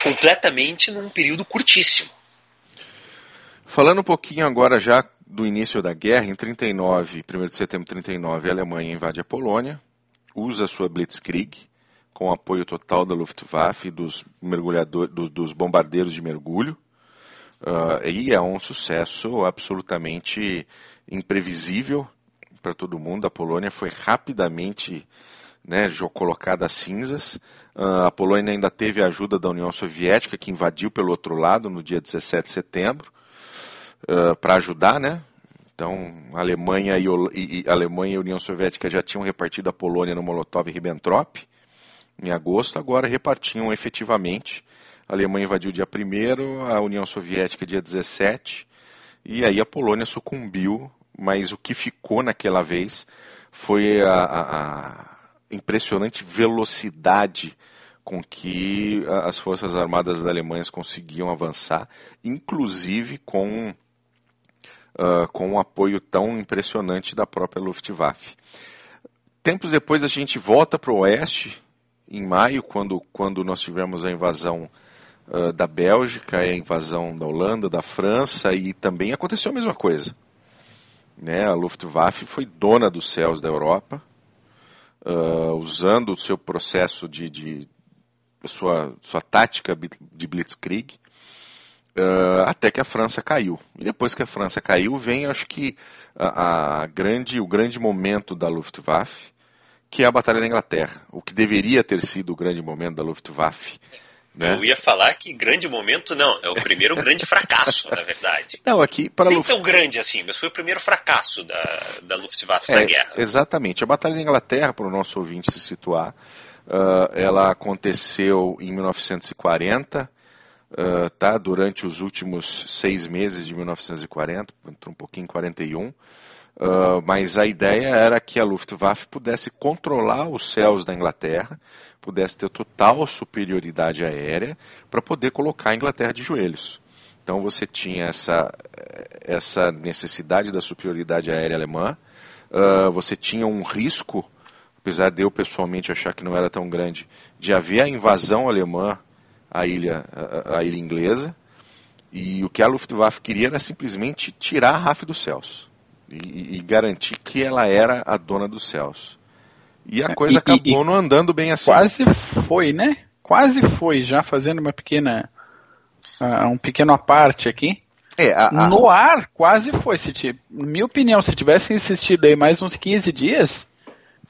completamente num período curtíssimo. Falando um pouquinho agora já do início da guerra, em 39, 1 de setembro de 39, a Alemanha invade a Polônia, usa sua Blitzkrieg, com apoio total da Luftwaffe e dos, dos bombardeiros de mergulho, uh, e é um sucesso absolutamente imprevisível para todo mundo. A Polônia foi rapidamente né, colocada às cinzas. Uh, a Polônia ainda teve a ajuda da União Soviética, que invadiu pelo outro lado no dia 17 de setembro uh, para ajudar, né? Então, Alemanha e, e, Alemanha e União Soviética já tinham repartido a Polônia no Molotov-Ribbentrop em agosto, agora repartiam efetivamente. A Alemanha invadiu dia 1 a União Soviética dia 17, e aí a Polônia sucumbiu, mas o que ficou naquela vez foi a, a impressionante velocidade com que as Forças Armadas Alemãs conseguiam avançar, inclusive com uh, com um apoio tão impressionante da própria Luftwaffe. Tempos depois a gente volta para o oeste, em maio, quando, quando nós tivemos a invasão uh, da Bélgica, a invasão da Holanda, da França, e também aconteceu a mesma coisa. Né? A Luftwaffe foi dona dos céus da Europa, uh, usando o seu processo de, de sua, sua tática de blitzkrieg, Uh, até que a França caiu. E depois que a França caiu, vem, acho que, a, a, grande, o grande momento da Luftwaffe, que é a Batalha da Inglaterra. O que deveria ter sido o grande momento da Luftwaffe. Né? Eu ia falar que grande momento não, é o primeiro grande fracasso, na verdade. Não, aqui para Nem Luft... tão grande assim, mas foi o primeiro fracasso da, da Luftwaffe é, na guerra. Exatamente. A Batalha da Inglaterra, para o nosso ouvinte se situar, uh, ela aconteceu em 1940 uh, tá, durante os últimos seis meses de 1940, entrou um pouquinho em 41. Ah, mas a ideia era que a Luftwaffe pudesse controlar os céus da Inglaterra, pudesse ter total superioridade aérea para poder colocar a Inglaterra de joelhos. Então você tinha essa, essa necessidade da superioridade aérea alemã, uh, você tinha um risco, apesar de eu pessoalmente achar que não era tão grande, de haver a invasão alemã a ilha, a ilha inglesa. E o que a Luftwaffe queria era simplesmente tirar a RAF dos céus e, e, garantir que ela era a dona dos céus. E a é, coisa e, acabou não andando bem assim. Quase foi, né? Quase foi, já fazendo uma pequena. Uh, um pequeno aparte aqui. É, a, a... No ar, quase foi. Se te, minha opinião, se tivesse insistido aí mais uns 15 dias,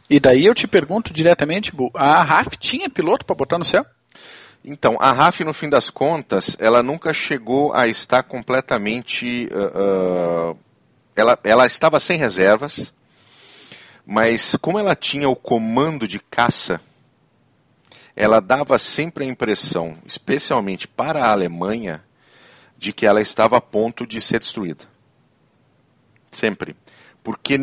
e daí eu te pergunto diretamente, a RAF tinha piloto para botar no céu? Então, a RAF, no fim das contas, ela nunca chegou a estar completamente. Uh, uh, ela, ela estava sem reservas, mas como ela tinha o comando de caça, ela dava sempre a impressão, especialmente para a Alemanha, de que ela estava a ponto de ser destruída. Sempre porque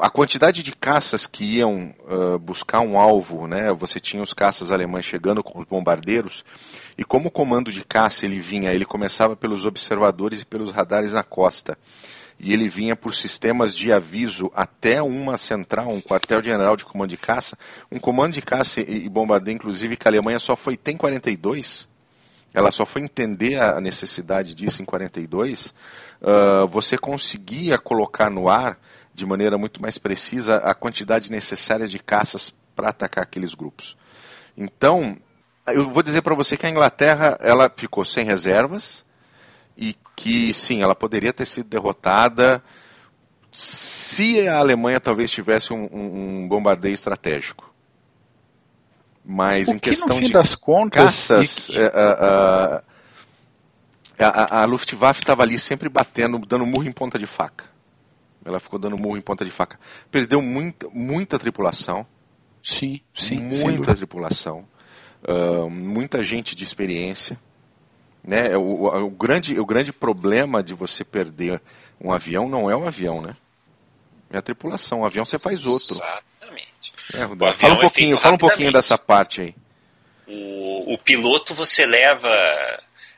a quantidade de caças que iam uh, buscar um alvo, né, você tinha os caças alemães chegando com os bombardeiros, e como o comando de caça ele vinha, ele começava pelos observadores e pelos radares na costa. E ele vinha por sistemas de aviso até uma central, um quartel-general de comando de caça, um comando de caça e bombardeio, inclusive, que a Alemanha só foi, tem 42, ela só foi entender a necessidade disso em 42, uh, você conseguia colocar no ar, de maneira muito mais precisa, a quantidade necessária de caças para atacar aqueles grupos. Então, eu vou dizer para você que a Inglaterra ela ficou sem reservas e que sim, ela poderia ter sido derrotada se a Alemanha talvez tivesse um, um bombardeio estratégico. Mas o em questão que, de das contas, caças, que... a, a, a, a Luftwaffe estava ali sempre batendo, dando murro em ponta de faca. Ela ficou dando murro em ponta de faca. Perdeu muita, muita tripulação. Sim, sim. Muita tripulação. Uh, muita gente de experiência. Né? O, o, o, grande, o grande problema de você perder um avião não é o avião, né? É a tripulação. O avião você faz outro. Exatamente. É, fala um é pouquinho, fala um pouquinho dessa parte aí. O, o piloto você leva,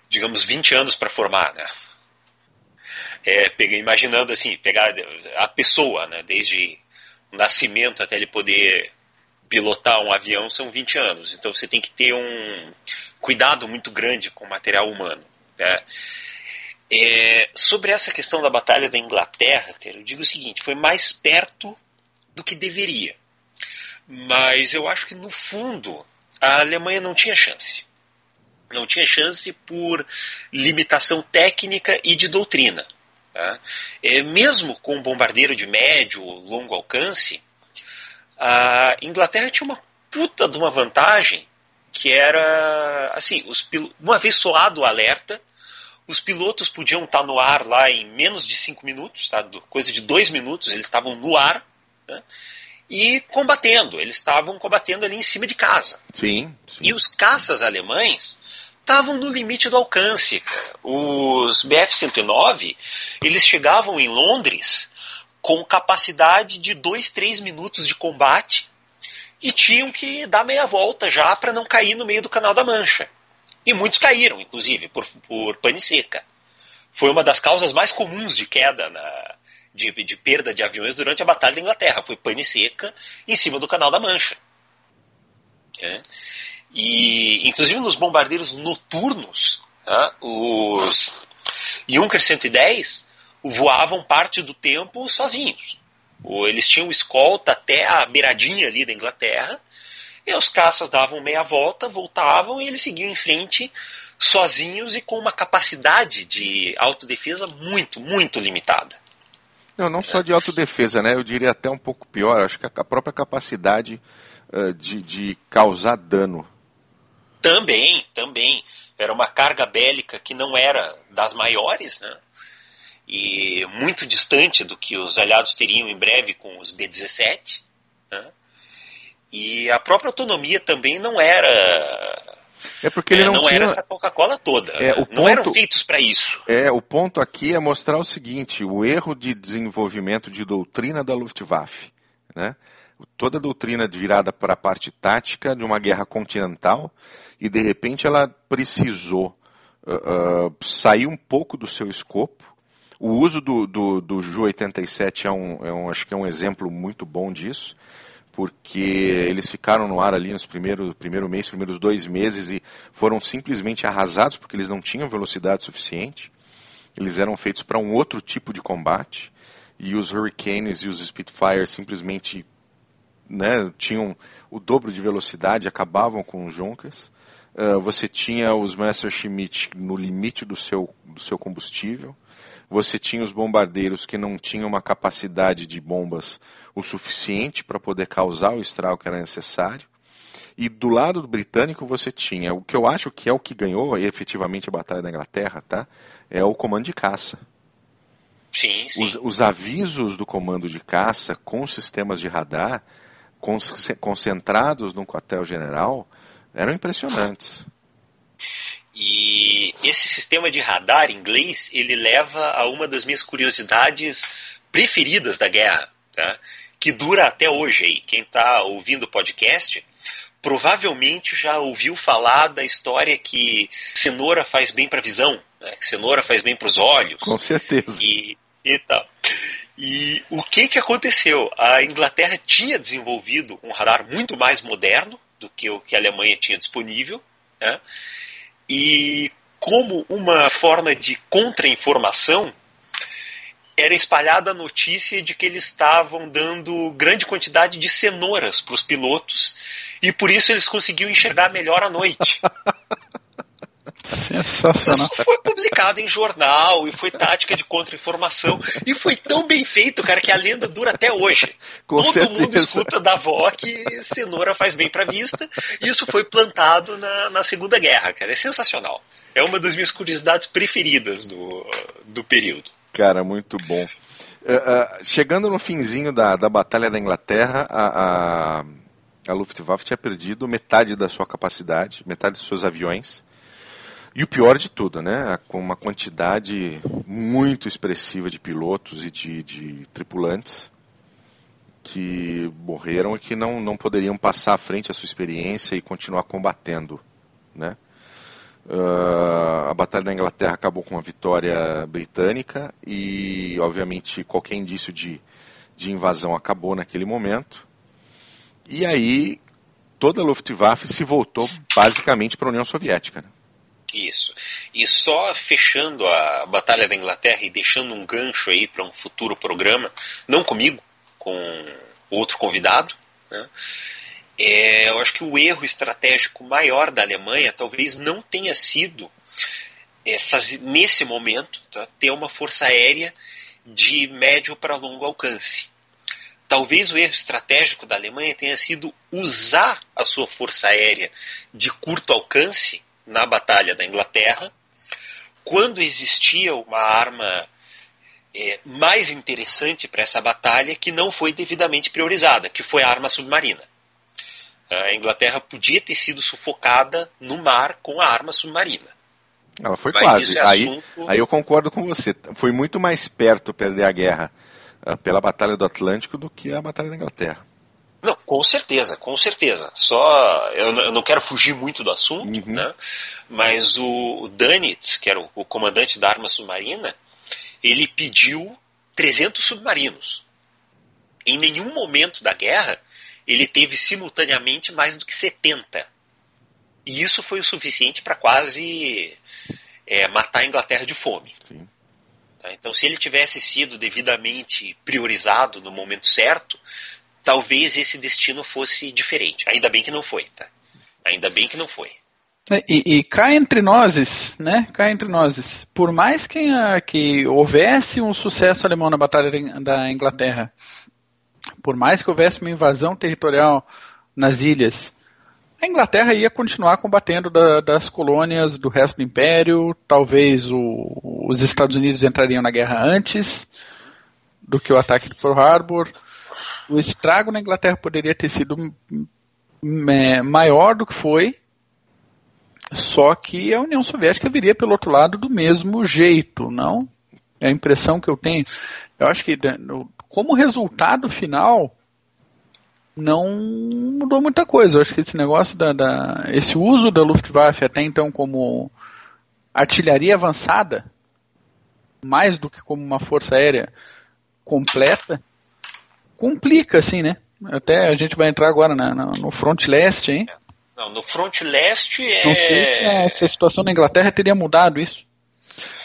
digamos, 20 anos para formar, né? É, imaginando assim, pegar a pessoa, né? Desde o nascimento até ele poder pilotar um avião são 20 anos. Então você tem que ter um cuidado muito grande com o material humano. Né? É, sobre essa questão da Batalha da Inglaterra, eu digo o seguinte: foi mais perto do que deveria. Mas eu acho que no fundo a Alemanha não tinha chance. Não tinha chance por limitação técnica e de doutrina. Tá? É, mesmo com um bombardeiro de médio longo alcance, a Inglaterra tinha uma puta de uma vantagem que era assim, os, uma vez soado o alerta, os pilotos podiam estar no ar lá em menos de cinco minutos, tá? coisa de dois minutos, eles estavam no ar né? e combatendo. Eles estavam combatendo ali em cima de casa. Sim, sim. E os caças alemães estavam no limite do alcance. Os Bf-109 eles chegavam em Londres com capacidade de 2, 3 minutos de combate e tinham que dar meia volta já para não cair no meio do Canal da Mancha. E muitos caíram, inclusive, por, por pane seca. Foi uma das causas mais comuns de queda, na, de, de perda de aviões durante a Batalha da Inglaterra. Foi pane seca em cima do Canal da Mancha. É. E, inclusive, nos bombardeiros noturnos, tá, os Junker 110 voavam parte do tempo sozinhos. Eles tinham escolta até a beiradinha ali da Inglaterra, e os caças davam meia volta, voltavam e eles seguiam em frente sozinhos e com uma capacidade de autodefesa muito, muito limitada. Não, não só de autodefesa, né? Eu diria até um pouco pior, acho que a própria capacidade uh, de, de causar dano. Também, também. Era uma carga bélica que não era das maiores, né? E muito distante do que os aliados teriam em breve com os B-17. Né? E a própria autonomia também não era. É porque ele é, não, não tinha... era essa Coca-Cola toda. É, o não ponto... eram feitos para isso. É, o ponto aqui é mostrar o seguinte: o erro de desenvolvimento de doutrina da Luftwaffe. Né? Toda a doutrina virada para a parte tática de uma guerra continental, e de repente ela precisou uh, uh, sair um pouco do seu escopo o uso do, do, do Ju 87 é um, é um, acho que é um exemplo muito bom disso, porque eles ficaram no ar ali nos primeiros primeiro mês, primeiros dois meses e foram simplesmente arrasados porque eles não tinham velocidade suficiente. Eles eram feitos para um outro tipo de combate e os Hurricanes e os Spitfires simplesmente né, tinham o dobro de velocidade, acabavam com os Junkers. Uh, você tinha os Messerschmitt no limite do seu, do seu combustível você tinha os bombardeiros que não tinham uma capacidade de bombas o suficiente para poder causar o estrago que era necessário. E do lado do britânico você tinha o que eu acho que é o que ganhou efetivamente a Batalha da Inglaterra, tá? É o comando de caça. Sim, sim. Os, os avisos do comando de caça com sistemas de radar concentrados no quartel-general eram impressionantes. E esse sistema de radar inglês, ele leva a uma das minhas curiosidades preferidas da guerra, tá? que dura até hoje. Quem está ouvindo o podcast provavelmente já ouviu falar da história que cenoura faz bem para a visão, né? que cenoura faz bem para os olhos. Com certeza. E, Então, e o que, que aconteceu? A Inglaterra tinha desenvolvido um radar muito mais moderno do que o que a Alemanha tinha disponível, né? e como uma forma de contra-informação, era espalhada a notícia de que eles estavam dando grande quantidade de cenouras para os pilotos e por isso eles conseguiam enxergar melhor à noite. [LAUGHS] [LAUGHS] Sensacional. Isso foi publicado em jornal e foi tática de contra-informação. E foi tão bem feito, cara, que a lenda dura até hoje. Com Todo certeza. mundo escuta da avó que cenoura faz bem pra vista. Isso foi plantado na, na Segunda Guerra, cara. É sensacional. É uma das minhas curiosidades preferidas do, do período. Cara, muito bom. Uh, uh, chegando no finzinho da, da Batalha da Inglaterra, a, a, a Luftwaffe tinha perdido metade da sua capacidade, metade dos seus aviões. E o pior de tudo, né? Com uma quantidade muito expressiva de pilotos e de, de tripulantes que morreram e que não, não poderiam passar à frente a sua experiência e continuar combatendo, né? Uh, a Batalha da Inglaterra acabou com uma vitória britânica e, obviamente, qualquer indício de, de invasão acabou naquele momento. E aí, toda a Luftwaffe se voltou basicamente para a União Soviética. Né? Isso. E só fechando a Batalha da Inglaterra e deixando um gancho aí para um futuro programa, não comigo, com outro convidado, né? É, eu acho que o erro estratégico maior da Alemanha talvez não tenha sido é, fazer, nesse momento tá, ter uma força aérea de médio para longo alcance. Talvez o erro estratégico da Alemanha tenha sido usar a sua força aérea de curto alcance na Batalha da Inglaterra, quando existia uma arma é, mais interessante para essa batalha que não foi devidamente priorizada, que foi a arma submarina. A Inglaterra podia ter sido sufocada no mar com a arma submarina. Ela foi Mas quase. É assunto... aí, aí eu concordo com você. Foi muito mais perto perder a guerra uh, pela Batalha do Atlântico do que a Batalha da Inglaterra. Não, com certeza, com certeza. Só eu, eu não quero fugir muito do assunto, uhum. né? Mas o, o Danitz, que era o, o, comandante da arma submarina, ele pediu 300 submarinos. Em nenhum momento da guerra ele teve simultaneamente mais do que 70. E isso foi o suficiente para quase é, matar a Inglaterra de fome. Tá? Então, se ele tivesse sido devidamente priorizado no momento certo, talvez esse destino fosse diferente. Ainda bem que não foi, tá? Ainda bem que não foi. E, e cá entre nós, né? Cá entre nós, por mais que, que houvesse um sucesso alemão na Batalha da Inglaterra, por mais que houvesse uma invasão territorial nas ilhas, a Inglaterra ia continuar combatendo da, das colônias do resto do império. Talvez o, os Estados Unidos entrariam na guerra antes do que o ataque de Pearl Harbor o estrago na Inglaterra poderia ter sido é, maior do que foi, só que a União Soviética viria pelo outro lado do mesmo jeito, não? É a impressão que eu tenho. Eu acho que como resultado final não mudou muita coisa. Eu acho que esse negócio da, da esse uso da Luftwaffe até então como artilharia avançada, mais do que como uma força aérea completa, complica, assim, né? Até a gente vai entrar agora na, na, no front leste, hein? Não, no front leste é. Não sei se a, se a situação na Inglaterra teria mudado isso.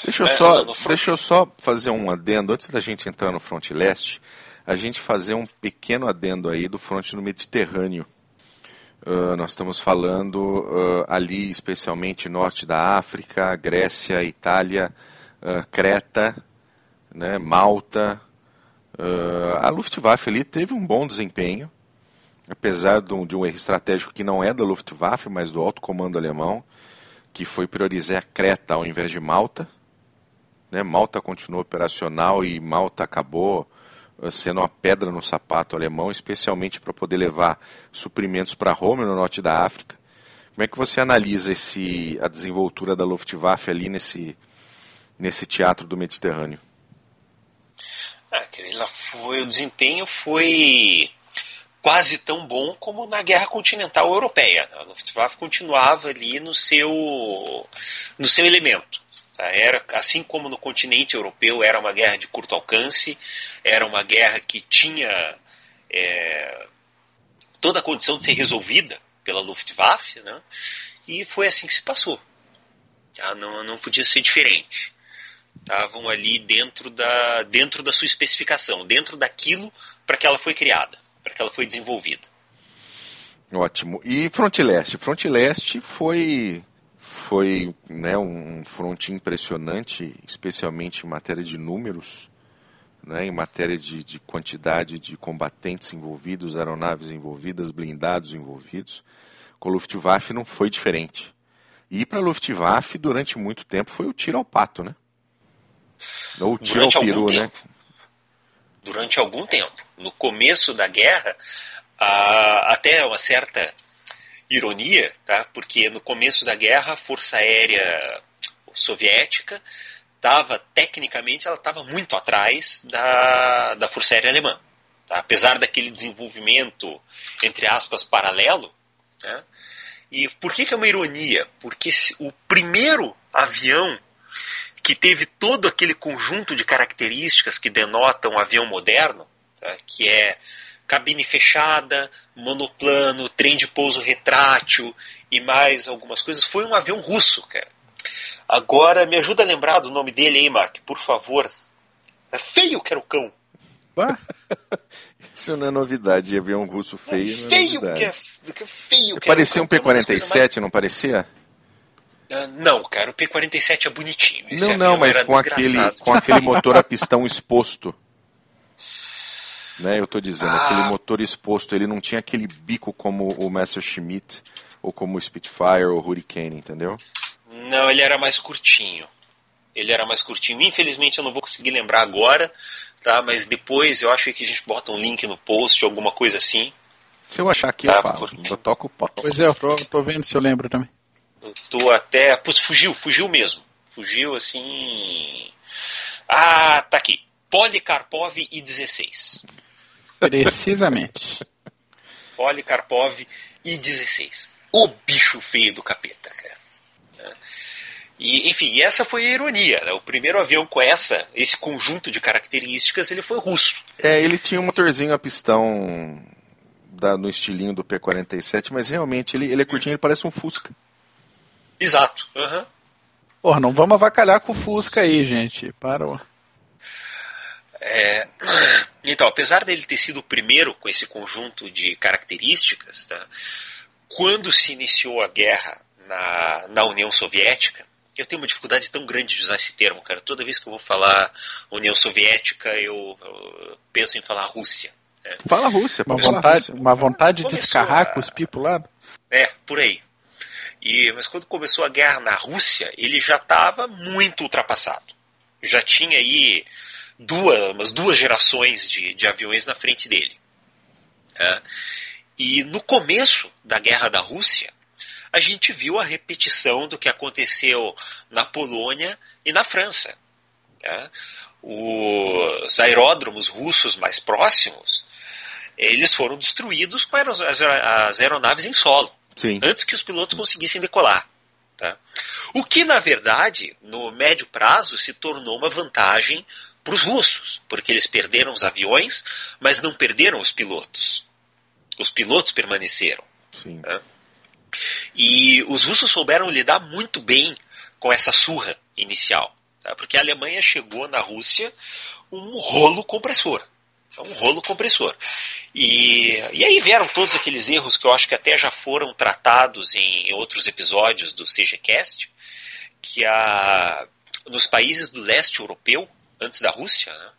Deixa eu, é, só, front... deixa eu só fazer um adendo, antes da gente entrar no front leste, a gente fazer um pequeno adendo aí do front no Mediterrâneo. Uh, nós estamos falando uh, ali especialmente norte da África, Grécia, Itália, uh, Creta, né, Malta, Uh, a Luftwaffe ali teve um bom desempenho, apesar de um, de um, erro estratégico que não é da Luftwaffe, mas do alto comando alemão, que foi priorizar Creta ao invés de Malta. Né? Malta continuou operacional e Malta acabou uh, sendo uma pedra no sapato alemão, especialmente para poder levar suprimentos para Roma, no norte da África. Como é que você analisa esse, a desenvoltura da Luftwaffe ali nesse, nesse teatro do Mediterrâneo? Ah, ela foi, o desempenho foi quase tão bom como na Guerra Continental Europeia. A Luftwaffe continuava ali no seu, no seu elemento. Tá? Era, assim como no continente europeu era uma guerra de curto alcance, era uma guerra que tinha é, toda a condição de ser resolvida pela Luftwaffe, né? e foi assim que se passou. Tá? Não, não podia ser diferente. Estavam ali dentro da, dentro da sua especificação, dentro daquilo para que ela foi criada, para que ela foi desenvolvida. Ótimo. E Fronte Leste? Leste foi foi né, um fronte impressionante, especialmente em matéria de números, né, em matéria de, de, quantidade de combatentes envolvidos, aeronaves envolvidas, blindados envolvidos. Com a Luftwaffe não foi diferente. E para a Luftwaffe, durante muito tempo, foi o tiro ao pato, né? Ou tiro ao peru, né? Durante algum tempo. No começo da guerra, a, até uma certa ironia, tá? porque no começo da guerra a Força Aérea Soviética estava, tecnicamente, ela estava muito atrás da, da Força Aérea Alemã. Tá? Apesar daquele desenvolvimento, entre aspas, paralelo. Né? E por que, que é uma ironia? Porque o primeiro avião que teve todo aquele conjunto de características que denotam um avião moderno, tá? que é cabine fechada, monoplano, trem de pouso retrátil e mais algumas coisas. Foi um avião russo, cara. Agora, me ajuda a lembrar do nome dele, hein, Mark, por favor. É feio que era o cão. [LAUGHS] Isso não é novidade, avião russo feio. É feio é que é, que é feio que Parecia um P-47, mais... não parecia? Uh, não, cara, o P-47 é bonitinho. Esse não, não, mas com aquele, com aquele motor a pistão [LAUGHS] exposto né? Eu estou dizendo, ah. aquele motor exposto, ele não tinha aquele bico como o Messerschmitt ou como o Spitfire ou o Hurricane, entendeu? Não, ele era mais curtinho. Ele era mais curtinho. Infelizmente eu não vou conseguir lembrar agora, tá? Mas depois eu acho que a gente bota um link no post, alguma coisa assim. Se eu achar aqui, tá? eu falo. Eu toco o pau. Pois é, eu tô, tô vendo se eu lembro também. Eu tô até. Pô, fugiu, fugiu mesmo. Fugiu assim. Ah, tá aqui. Polikarpov I-16. Precisamente. [LAUGHS] Polikarpov I-16. O bicho feio do capeta, cara. E, enfim, essa foi a ironia. Né? O primeiro avião com essa, esse conjunto de características, ele foi russo. É, ele tinha um motorzinho a pistão da, no estilinho do P-47, mas realmente ele, ele é curtinho, ele parece um Fusca. Exato. Uhum. Porra, não vamos avacalhar com o Fusca aí, gente. Para. É, então, apesar dele ter sido o primeiro com esse conjunto de características, tá, quando se iniciou a guerra na, na União Soviética, eu tenho uma dificuldade tão grande de usar esse termo, cara. Toda vez que eu vou falar União Soviética, eu, eu penso em falar Rússia. Né? Fala Rússia, uma vontade, Rússia. uma vontade de escarrar a... com os pipos lá. É, por aí. E, mas quando começou a guerra na Rússia, ele já estava muito ultrapassado. Já tinha aí duas, umas duas gerações de, de aviões na frente dele. É. E no começo da guerra da Rússia, a gente viu a repetição do que aconteceu na Polônia e na França. É. Os aeródromos russos mais próximos, eles foram destruídos com as aeronaves em solo, Sim. antes que os pilotos conseguissem decolar. Tá? O que, na verdade, no médio prazo, se tornou uma vantagem para os russos, porque eles perderam os aviões, mas não perderam os pilotos. Os pilotos permaneceram. Né? E os russos souberam lidar muito bem com essa surra inicial, tá? porque a Alemanha chegou na Rússia um rolo compressor. Um rolo compressor. E, e aí vieram todos aqueles erros que eu acho que até já foram tratados em outros episódios do CGCast, que a, nos países do leste europeu, antes da Rússia, né,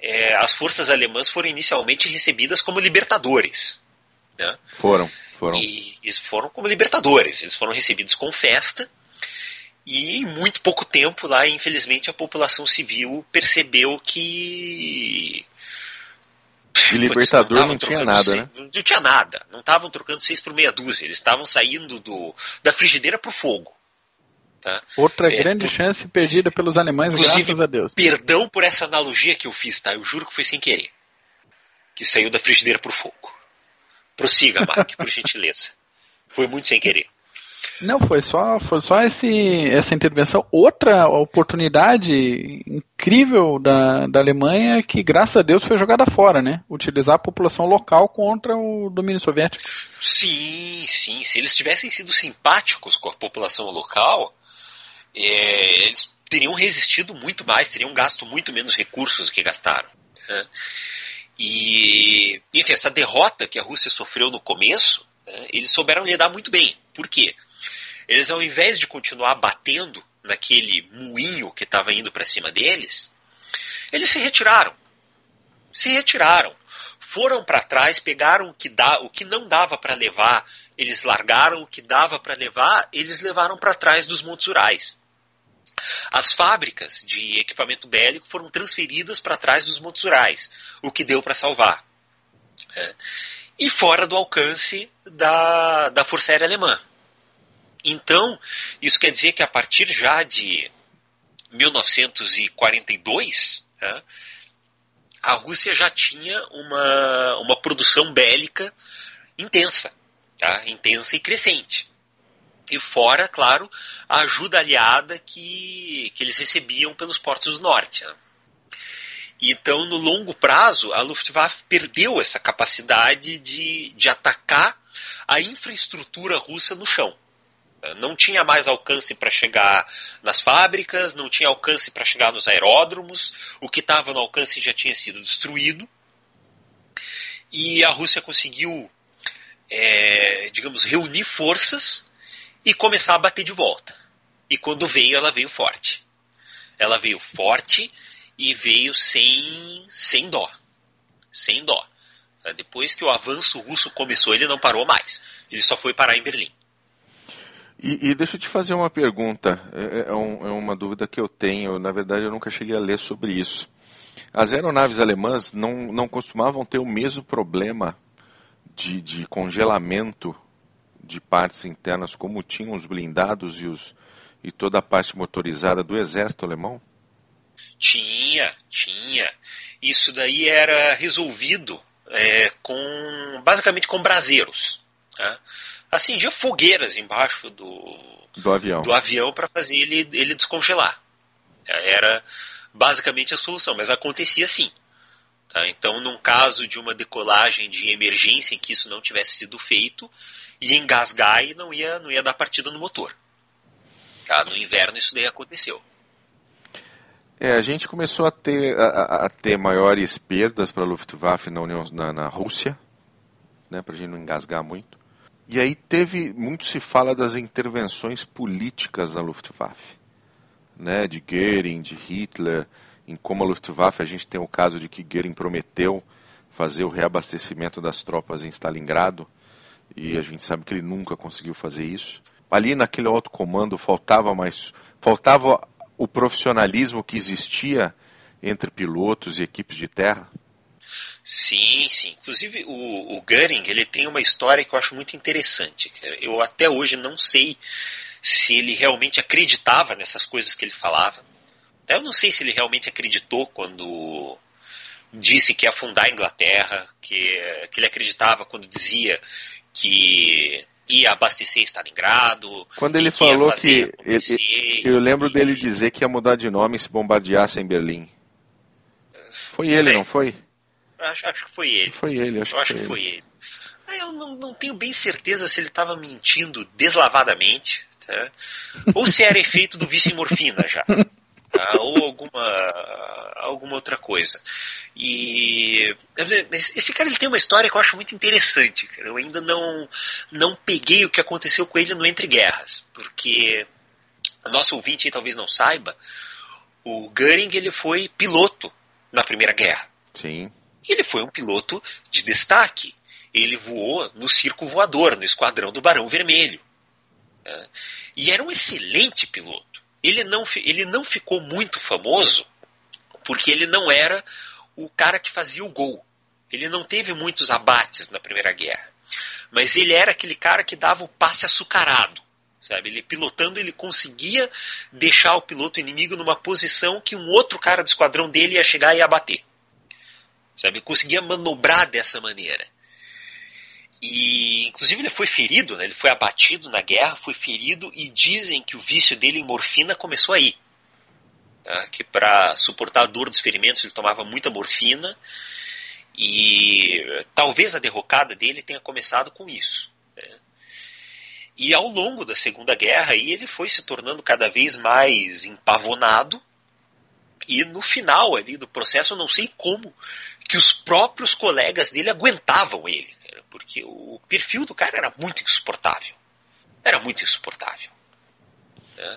é, as forças alemãs foram inicialmente recebidas como libertadores. Né? Foram, foram. E eles foram como libertadores, eles foram recebidos com festa. E em muito pouco tempo lá, infelizmente, a população civil percebeu que. De libertador não, não tinha nada, seis, né? Não tinha nada. Não estavam trocando seis por meia dúzia. Eles estavam saindo do, da frigideira para o fogo. Tá? Outra é, grande por... chance perdida pelos alemães, graças a Deus. Perdão por essa analogia que eu fiz, tá? Eu juro que foi sem querer. Que saiu da frigideira pro fogo. Prossiga, Mark, por [LAUGHS] gentileza. Foi muito sem querer. Não, foi só, foi só esse, essa intervenção. Outra oportunidade incrível da, da Alemanha que, graças a Deus, foi jogada fora, né? Utilizar a população local contra o domínio soviético. Sim, sim. Se eles tivessem sido simpáticos com a população local, é, eles teriam resistido muito mais, teriam gasto muito menos recursos do que gastaram. Né? E, enfim, essa derrota que a Rússia sofreu no começo, né, eles souberam lidar muito bem. Por quê? Eles, ao invés de continuar batendo naquele moinho que estava indo para cima deles, eles se retiraram. Se retiraram. Foram para trás, pegaram o que, dá, o que não dava para levar, eles largaram o que dava para levar, eles levaram para trás dos Montes Urais. As fábricas de equipamento bélico foram transferidas para trás dos Montes Urais, o que deu para salvar. É. E fora do alcance da, da Força Aérea Alemã. Então, isso quer dizer que a partir já de 1942, né, a Rússia já tinha uma, uma produção bélica intensa, tá? intensa e crescente. E fora, claro, a ajuda aliada que, que eles recebiam pelos portos do norte. Né? Então, no longo prazo, a Luftwaffe perdeu essa capacidade de, de atacar a infraestrutura russa no chão. Não tinha mais alcance para chegar nas fábricas, não tinha alcance para chegar nos aeródromos, o que estava no alcance já tinha sido destruído. E a Rússia conseguiu, é, digamos, reunir forças e começar a bater de volta. E quando veio, ela veio forte. Ela veio forte e veio sem, sem dó. Sem dó. Depois que o avanço russo começou, ele não parou mais. Ele só foi parar em Berlim. E, e, deixa eu te fazer uma pergunta, é, é, um, é, uma dúvida que eu tenho, na verdade eu nunca cheguei a ler sobre isso. As aeronaves alemãs não, não costumavam ter o mesmo problema de, de congelamento de partes internas como tinham os blindados e, os, e toda a parte motorizada do exército alemão? Tinha, tinha. Isso daí era resolvido é, com basicamente com braseiros. Tá? Acendia fogueiras embaixo do, do avião, do avião para fazer ele, ele descongelar. Era basicamente a solução, mas acontecia assim. Tá? Então, num caso de uma decolagem de emergência em que isso não tivesse sido feito, ia engasgar e não ia, não ia dar partida no motor. Tá? No inverno isso daí aconteceu. É, a gente começou a ter, a, a ter maiores perdas para a Luftwaffe na, União, na, na Rússia, né, para a gente não engasgar muito. E aí teve, muito se fala das intervenções políticas na Luftwaffe, né, de Goering, de Hitler, em como a Luftwaffe, a gente tem o caso de que Goering prometeu fazer o reabastecimento das tropas em Stalingrado, e a gente sabe que ele nunca conseguiu fazer isso. Ali naquele alto comando faltava mais, faltava o profissionalismo que existia entre pilotos e equipes de terra. Sim, sim. Inclusive o, o Goering ele tem uma história que eu acho muito interessante. Eu até hoje não sei se ele realmente acreditava nessas coisas que ele falava. Até eu não sei se ele realmente acreditou quando disse que ia fundar a Inglaterra, que, que ele acreditava quando dizia que ia abastecer Stalingrado. Quando ele falou que. Ele, eu lembro dele dizer que ia mudar de nome se bombardeasse em Berlim. Foi ele, é. não foi? Acho, acho, que foi ele. Foi ele, acho, eu acho que, que foi ele. ele. Eu não, não, tenho bem certeza se ele estava mentindo deslavadamente, tá? ou se era efeito do vício em morfina já. Tá? ou alguma, alguma outra coisa. E esse cara ele tem uma história que eu acho muito interessante. Cara. Eu ainda não, não peguei o que aconteceu com ele no Entre Guerras, porque o nosso ouvinte aí talvez não saiba, o Goering ele foi piloto na Primeira Guerra. Sim. Ele foi um piloto de destaque. Ele voou no circo voador, no esquadrão do Barão Vermelho. Né? E era um excelente piloto. Ele não, ele não ficou muito famoso porque ele não era o cara que fazia o gol. Ele não teve muitos abates na Primeira Guerra. Mas ele era aquele cara que dava o passe açucarado. Sabe? Ele pilotando, ele conseguia deixar o piloto inimigo numa posição que um outro cara do esquadrão dele ia chegar e ia sabe? conseguia manobrar dessa maneira. E, inclusive, ele foi ferido, né? ele foi abatido na guerra, foi ferido e dizem que o vício dele em morfina começou aí. Né? Que para suportar a dor dos ferimentos ele tomava muita morfina e talvez a derrocada dele tenha começado com isso. Né? E ao longo da Segunda Guerra aí, ele foi se tornando cada vez mais empavonado e no final ali do processo eu não sei como que os próprios colegas dele aguentavam ele porque o perfil do cara era muito insuportável. Era muito insuportável. Né?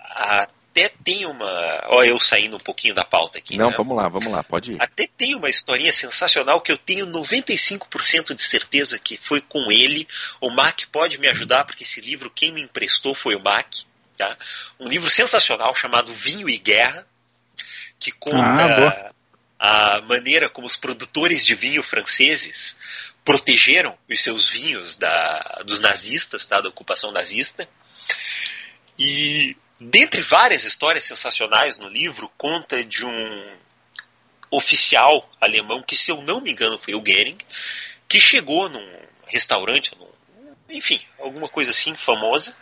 Até tem uma. Olha, eu saindo um pouquinho da pauta aqui. Não, né? vamos lá, vamos lá, pode ir. Até tem uma historinha sensacional que eu tenho 95% de certeza que foi com ele. O Mac pode me ajudar, porque esse livro, quem me emprestou foi o Mac. Tá? Um livro sensacional chamado Vinho e Guerra, que conta ah, a maneira como os produtores de vinho franceses protegeram os seus vinhos da, dos nazistas, tá, da ocupação nazista. E, dentre várias histórias sensacionais no livro, conta de um oficial alemão, que se eu não me engano foi o Goering, que chegou num restaurante, num, enfim, alguma coisa assim famosa,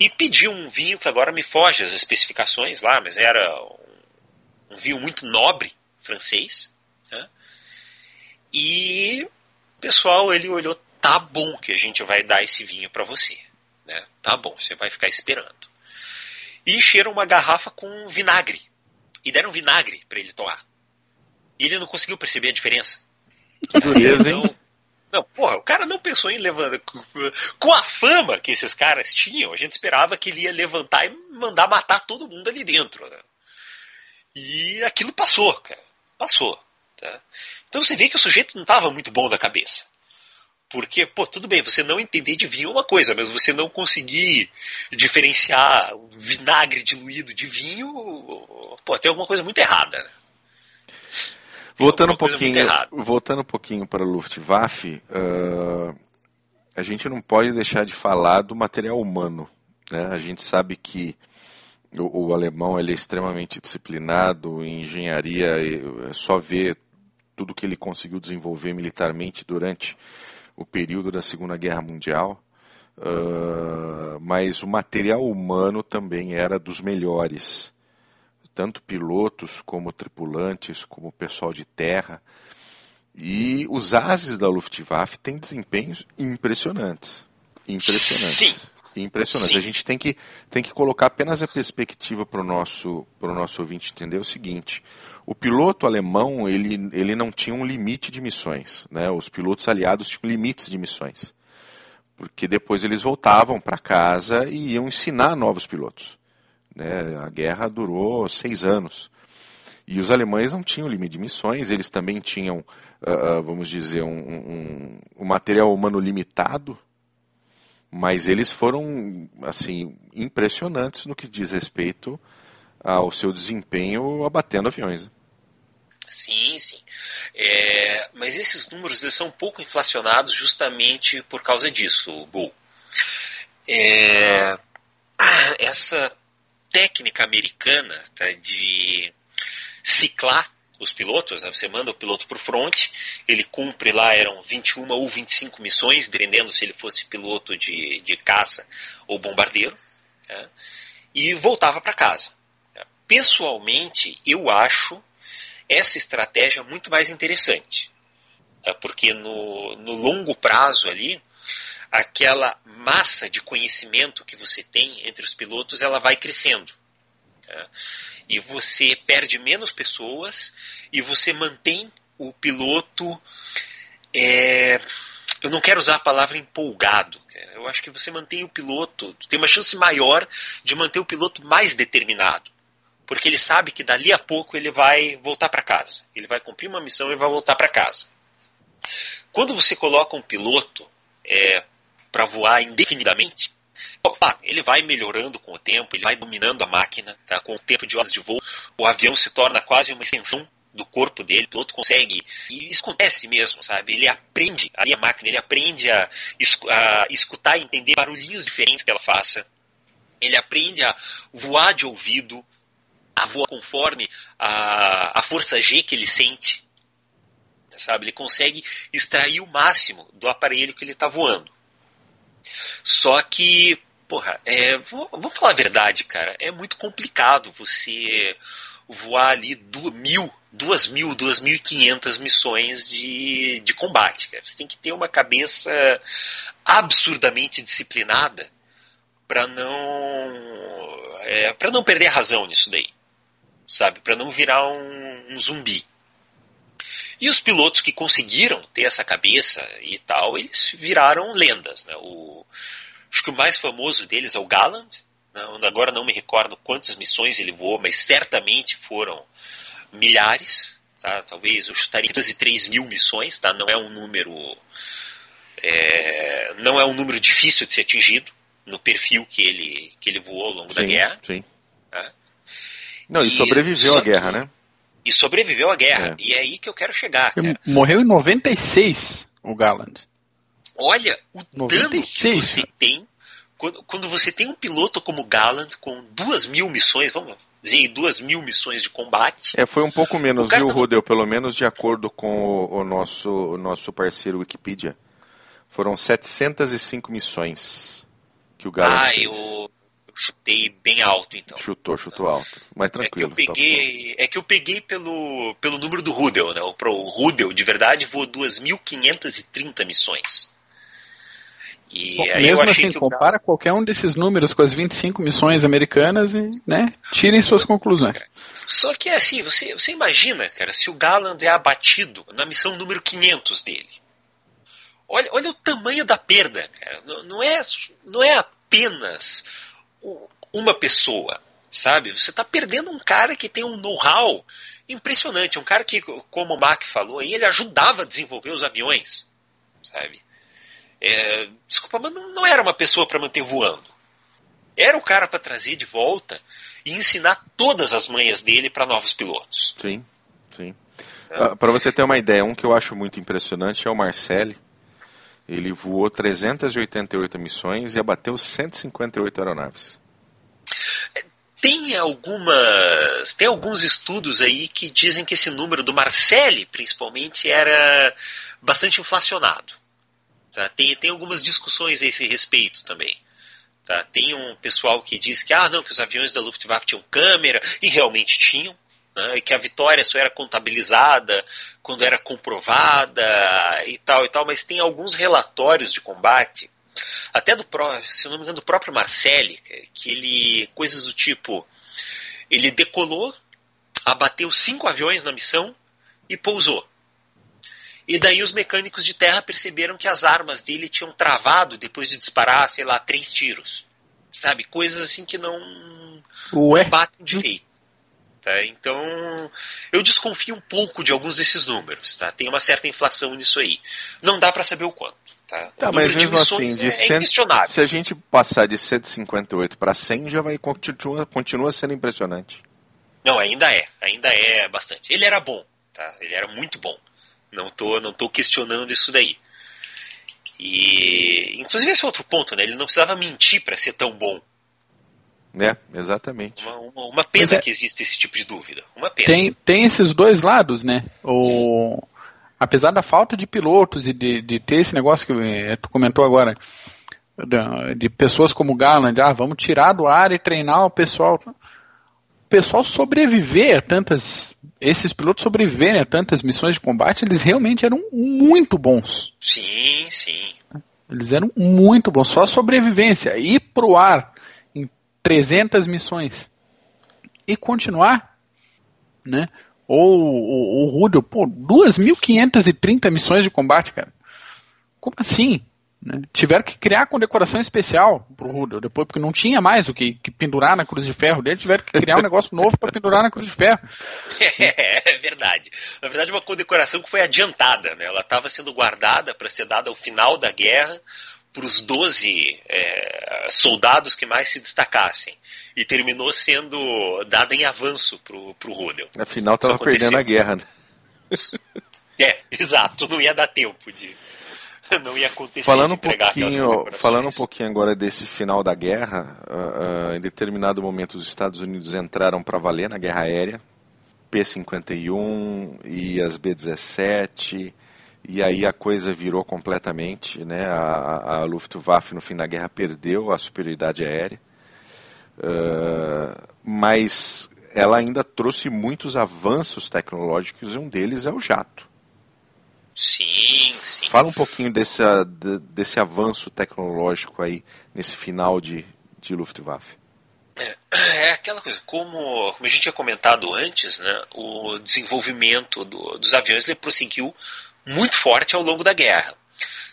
e pediu um vinho que agora me foge as especificações lá, mas era um, um vinho muito nobre francês. Né? E pessoal, ele olhou, tá bom que a gente vai dar esse vinho para você. Né? Tá bom, você vai ficar esperando. E encheram uma garrafa com vinagre. E deram vinagre para ele tomar. E ele não conseguiu perceber a diferença. Que dureza, hein? Então, não, porra, o cara não pensou em levantar. Com a fama que esses caras tinham, a gente esperava que ele ia levantar e mandar matar todo mundo ali dentro. Né? E aquilo passou, cara. Passou. Tá? Então você vê que o sujeito não estava muito bom da cabeça. Porque, pô, tudo bem, você não entender de vinho é uma coisa, mas você não conseguir diferenciar vinagre diluído de vinho, pô, tem alguma coisa muito errada. Né? Voltando um pouquinho, voltando um pouquinho para a Luftwaffe, uh, a gente não pode deixar de falar do material humano. Né? A gente sabe que o, o alemão ele é extremamente disciplinado em engenharia, é só ver tudo que ele conseguiu desenvolver militarmente durante o período da Segunda Guerra Mundial. Uh, mas o material humano também era dos melhores, tanto pilotos como tripulantes, como pessoal de terra. E os ases da Luftwaffe têm desempenhos impressionantes. Impressionantes. Sim. Impressionante. Sim. A gente tem que, tem que colocar apenas a perspectiva para o nosso, nosso ouvinte entender o seguinte: o piloto alemão ele, ele não tinha um limite de missões. Né? Os pilotos aliados tinham limites de missões. Porque depois eles voltavam para casa e iam ensinar novos pilotos. Né? A guerra durou seis anos. E os alemães não tinham limite de missões, eles também tinham, uh, vamos dizer, um, um, um material humano limitado mas eles foram assim impressionantes no que diz respeito ao seu desempenho abatendo aviões. Sim, sim. É, mas esses números eles são um pouco inflacionados justamente por causa disso, Bull. É, essa técnica americana tá, de ciclar os pilotos, né? você manda o piloto para o front, ele cumpre lá, eram 21 ou 25 missões, dependendo se ele fosse piloto de, de caça ou bombardeiro, né? e voltava para casa. Pessoalmente, eu acho essa estratégia muito mais interessante, né? porque no, no longo prazo ali, aquela massa de conhecimento que você tem entre os pilotos, ela vai crescendo. Né? e você perde menos pessoas e você mantém o piloto. É, eu não quero usar a palavra empolgado. Eu acho que você mantém o piloto, tem uma chance maior de manter o piloto mais determinado. Porque ele sabe que dali a pouco ele vai voltar para casa. Ele vai cumprir uma missão e vai voltar para casa. Quando você coloca um piloto é, para voar indefinidamente, Opa, ele vai melhorando com o tempo, ele vai dominando a máquina, tá? com o tempo de horas de voo, o avião se torna quase uma extensão do corpo dele, o piloto consegue. E isso acontece mesmo, sabe? Ele aprende, ali a máquina, ele aprende a, a escutar e entender barulhinhos diferentes que ela faça. Ele aprende a voar de ouvido, a voar conforme a, a força G que ele sente. sabe? Ele consegue extrair o máximo do aparelho que ele está voando. Só que, porra, é, vou, vou, falar a verdade, cara, é muito complicado você voar ali duas mil, duas mil, duas mil e quinhentas missões de, de combate. Cara. Você tem que ter uma cabeça absurdamente disciplinada para não é, para não perder a razão nisso daí, sabe? Para não virar um, um zumbi. E os pilotos que conseguiram ter essa cabeça e tal, eles viraram lendas. Né? O, acho que o mais famoso deles é o Galland. Não, agora não me recordo quantas missões ele voou, mas certamente foram milhares. Tá? Talvez eu chutaria 3 mil missões. Tá? Não é um número é, não é um número difícil de ser atingido no perfil que ele, que ele voou ao longo sim, da guerra. Sim. Tá? Não, e, e sobreviveu à guerra, né? E sobreviveu à guerra. É. E é aí que eu quero chegar. Morreu em 96, o Galland. Olha, o 96, dano que você tem quando, quando você tem um piloto como Galland com duas mil missões, vamos dizer, duas mil missões de combate. É, foi um pouco menos, viu, tá... Rudel? Pelo menos de acordo com o, o, nosso, o nosso parceiro Wikipedia. Foram 705 missões que o Galland ah, fez. eu chutei bem alto, então. Chutou, chutou alto. Mas tranquilo. É que eu peguei, é que eu peguei pelo, pelo número do Rudel, né? O, o Rudel, de verdade, voou 2.530 missões. E Bom, mesmo assim, compara qualquer um desses números com as 25 missões americanas e, né, tirem suas conclusões. Só que é assim, você, você imagina, cara, se o Galland é abatido na missão número 500 dele. Olha, olha o tamanho da perda, cara. Não, não, é, não é apenas uma pessoa, sabe? Você está perdendo um cara que tem um know-how impressionante, um cara que, como o Mac falou, aí ele ajudava a desenvolver os aviões, sabe? É, desculpa, mas não era uma pessoa para manter voando. Era o cara para trazer de volta e ensinar todas as manhas dele para novos pilotos. Sim, sim. É. Uh, para você ter uma ideia, um que eu acho muito impressionante é o Marcelli. Ele voou 388 missões e abateu 158 aeronaves. Tem algumas, tem alguns estudos aí que dizem que esse número do Marcelli, principalmente, era bastante inflacionado. Tá? Tem, tem algumas discussões a esse respeito também. Tá? Tem um pessoal que diz que, ah, não, que os aviões da Luftwaffe tinham câmera, e realmente tinham né, e que a vitória só era contabilizada quando era comprovada e tal e tal, mas tem alguns relatórios de combate, até do se não me engano do próprio Marcelli, que ele coisas do tipo, ele decolou, abateu cinco aviões na missão e pousou. E daí os mecânicos de terra perceberam que as armas dele tinham travado depois de disparar, sei lá, três tiros. Sabe? Coisas assim que não, não batem direito. Tá? Então, eu desconfio um pouco de alguns desses números. Tá? Tem uma certa inflação nisso aí. Não dá para saber o quanto. Tá, tá mas mesmo assim, de é, 100, é se a gente passar de 158 para 100, já vai continua, continua sendo impressionante. Não, ainda é, ainda é bastante. Ele era bom, tá? Ele era muito bom. Não tô, não tô questionando isso daí. E inclusive esse é outro ponto, né? Ele não precisava mentir para ser tão bom. Né, exatamente. Uma, uma, uma pena é, que exista esse tipo de dúvida. Uma pena. Tem, tem esses dois lados, né? O, apesar da falta de pilotos e de, de ter esse negócio que eh, tu comentou agora, de, de pessoas como Garland, ah, vamos tirar do ar e treinar o pessoal. O pessoal sobreviver a tantas. Esses pilotos sobreviverem a tantas missões de combate, eles realmente eram muito bons. Sim, sim. Eles eram muito bons. Só a sobrevivência. Ir pro ar 300 missões e continuar, né? Ou o, o Rudel, pô, 2.530 missões de combate, cara. Como assim? Né? Tiveram que criar condecoração especial pro Rudel, depois, porque não tinha mais o que, que pendurar na cruz de ferro dele, tiveram que criar um negócio novo para pendurar na cruz de ferro. [LAUGHS] É, é, verdade. Na verdade, uma condecoração que foi adiantada, né? Ela estava sendo guardada para ser dada ao final da guerra para os 12 é, soldados que mais se destacassem. E terminou sendo dada em avanço para o Rudel. Afinal, estava perdendo a guerra. Né? É, [LAUGHS] exato. Não ia dar tempo de. [LAUGHS] Não ia acontecer falando um pouquinho Falando um pouquinho agora desse final da guerra, uh, uh, em determinado momento os Estados Unidos entraram para valer na guerra aérea. P-51 e as B-17, e aí a coisa virou completamente, né? A, a Luftwaffe no fim da guerra perdeu a superioridade aérea, uh, mas ela ainda trouxe muitos avanços tecnológicos e um deles é o jato. Sim, sim. Fala um pouquinho desse, desse avanço tecnológico aí nesse final de, de Luftwaffe. É, é aquela coisa, como, como a gente tinha comentado antes, né, o desenvolvimento do, dos aviões ele prosseguiu muito forte ao longo da guerra.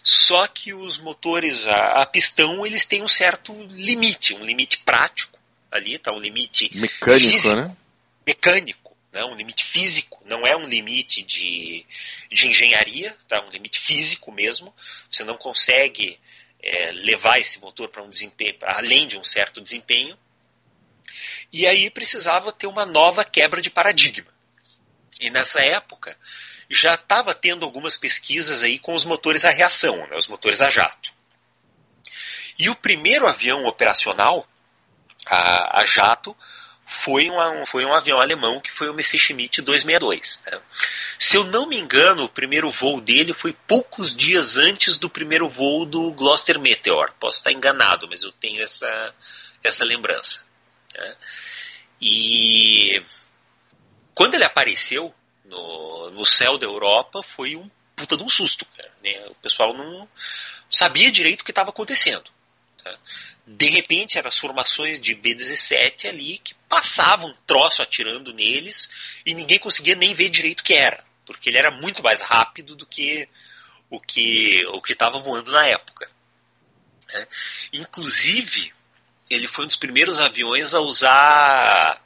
Só que os motores a, a pistão eles têm um certo limite, um limite prático ali, tá um limite mecânico, físico, né? Mecânico, né? um limite físico, não é um limite de, de engenharia, tá? um limite físico mesmo. Você não consegue é, levar esse motor para um desempenho, além de um certo desempenho. E aí precisava ter uma nova quebra de paradigma. E nessa época já estava tendo algumas pesquisas aí com os motores a reação, né, os motores a jato. E o primeiro avião operacional a, a jato foi um, foi um avião alemão que foi o Messerschmitt 262. Né? Se eu não me engano, o primeiro voo dele foi poucos dias antes do primeiro voo do Gloster Meteor. Posso estar enganado, mas eu tenho essa, essa lembrança. Né? E quando ele apareceu no, no céu da Europa, foi um puta de um susto. Cara, né? O pessoal não sabia direito o que estava acontecendo. Tá? de repente eram as formações de B-17 ali que passavam troço atirando neles e ninguém conseguia nem ver direito o que era, porque ele era muito mais rápido do que o que o que estava voando na época. Né? Inclusive, ele foi um dos primeiros aviões a usar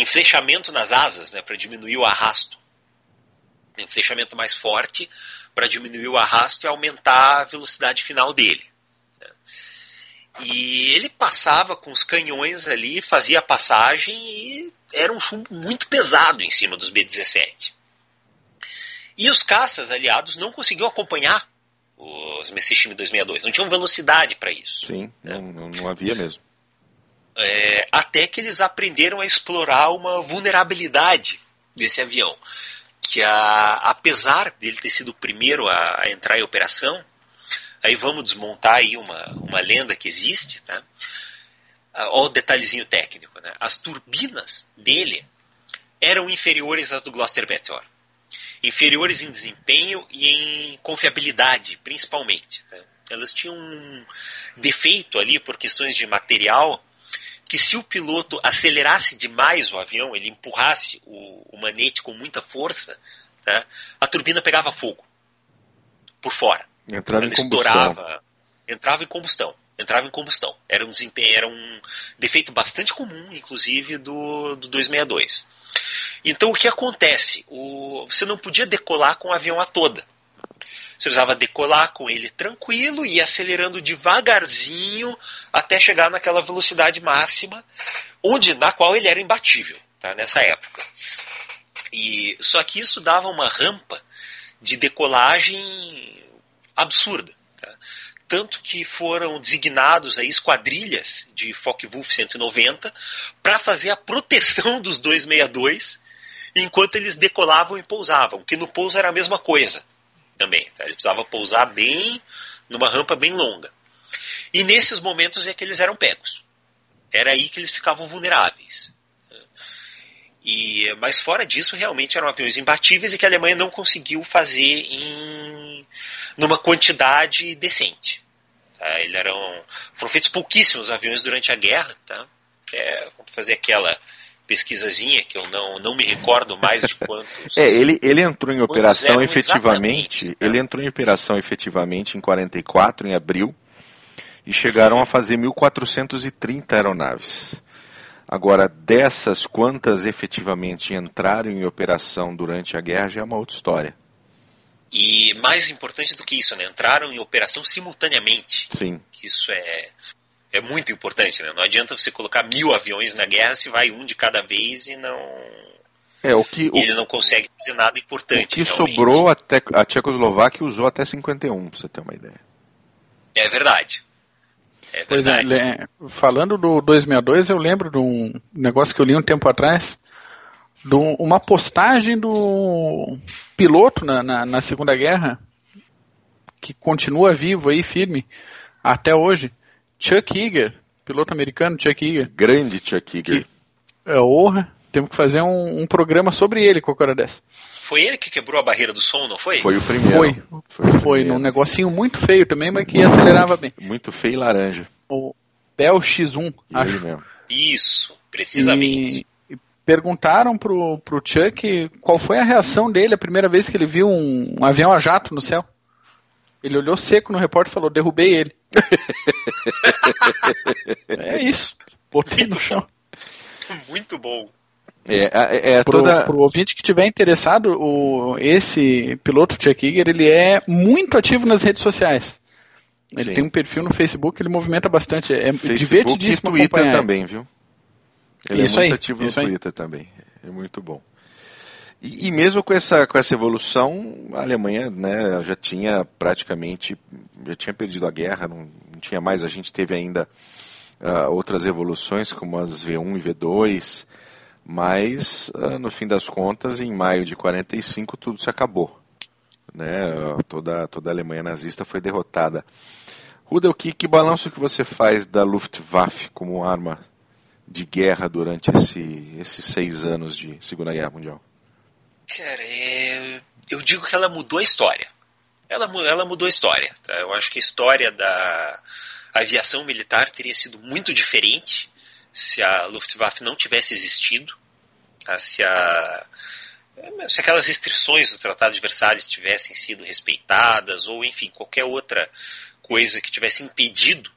enflechamento nas asas, né, para diminuir o arrasto. Enflechamento mais forte para diminuir o arrasto e aumentar a velocidade final dele. E ele passava com os canhões ali, fazia a passagem e era um chumbo muito pesado em cima dos B-17. E os caças aliados não conseguiam acompanhar os Messerschmitt 262, não tinham velocidade para isso. Sim, né? não, não havia mesmo. É, até que eles aprenderam a explorar uma vulnerabilidade desse avião, que a, apesar dele ter sido o primeiro a, a entrar em operação, Aí vamos desmontar aí uma, uma lenda que existe, tá? Ah, olha o detalhezinho técnico, né? As turbinas dele eram inferiores às do Gloster Meteor. Inferiores em desempenho e em confiabilidade, principalmente. Tá? Elas tinham um defeito ali por questões de material que se o piloto acelerasse demais o avião, ele empurrasse o, o manete com muita força, tá? a turbina pegava fogo por fora. Entrava em combustão. Estourava, entrava em combustão. Entrava em combustão. Era um era um defeito bastante comum, inclusive, do, do 262. Então o que acontece? O, você não podia decolar com o avião a toda. Você precisava decolar com ele tranquilo e acelerando devagarzinho até chegar naquela velocidade máxima, onde na qual ele era imbatível, tá? Nessa época. E só que isso dava uma rampa de decolagem absurda. Tá? Tanto que foram designados aí esquadrilhas de Focke-Wulf 190 para fazer a proteção dos 262 enquanto eles decolavam e pousavam, que no pouso era a mesma coisa também. Tá? Eles pousar bem, numa rampa bem longa. E nesses momentos é que eles eram pegos. Era aí que eles ficavam vulneráveis. E, mas fora disso, realmente eram aviões imbatíveis e que a Alemanha não conseguiu fazer em numa quantidade decente. Tá? Ele eram, foram feitos pouquíssimos aviões durante a guerra. Tá? É, vamos fazer aquela pesquisazinha que eu não, não me recordo mais de quantos. [LAUGHS] é, ele, ele entrou em operação efetivamente. Tá? Ele entrou em operação efetivamente em 44, em abril, e chegaram a fazer 1.430 aeronaves. Agora, dessas, quantas efetivamente entraram em operação durante a guerra já é uma outra história. E mais importante do que isso, né, entraram em operação simultaneamente. Sim. Isso é, é muito importante. Né? Não adianta você colocar mil aviões na guerra se vai um de cada vez e não. É, o que, ele não consegue fazer nada importante. O que realmente. sobrou, até, a Tchecoslováquia usou até 51, pra você ter uma ideia. É verdade. É pois é, falando do 262, eu lembro de um negócio que eu li um tempo atrás, do, uma postagem do piloto na, na, na, Segunda Guerra, que continua vivo aí, firme, até hoje, Chuck Yeager, piloto americano, Chuck Yeager. Grande Chuck Yeager. Que, é honra, temos que fazer um, um, programa sobre ele com a hora dessa. Foi ele que quebrou a barreira do som, não foi? Foi o primeiro. Foi, foi, foi num negocinho muito feio também, mas que acelerava bem. Muito feio e laranja. O Bell X1, acho. Mesmo. Isso, precisamente. E, e perguntaram pro, pro Chuck qual foi a reação dele a primeira vez que ele viu um, um avião a jato no céu. Ele olhou seco no repórter e falou: derrubei ele. É isso. Botei no chão. Muito bom. É, é, é pro, toda... pro ouvinte que estiver interessado, o, esse piloto Chuck Yeager, ele é muito ativo nas redes sociais. Ele Sim. tem um perfil no Facebook, ele movimenta bastante. É Facebook divertidíssimo e Twitter também, viu? Ele isso é muito aí, ativo no Twitter aí. também. É muito bom. E, e, mesmo com essa, com essa evolução, a Alemanha né, já tinha praticamente já tinha perdido a guerra, não, não tinha mais. A gente teve ainda uh, outras evoluções, como as V1 e V2, mas uh, no fim das contas, em maio de 45, tudo se acabou. Né? Toda, toda a Alemanha nazista foi derrotada. Rudel, que, que balanço que você faz da Luftwaffe como arma de guerra durante esse, esses seis anos de Segunda Guerra Mundial? Cara, é... eu digo que ela mudou a história. Ela, ela mudou a história. Tá? Eu acho que a história da aviação militar teria sido muito diferente se a Luftwaffe não tivesse existido, tá? se, a, se aquelas restrições do Tratado de Versalhes tivessem sido respeitadas, ou enfim, qualquer outra coisa que tivesse impedido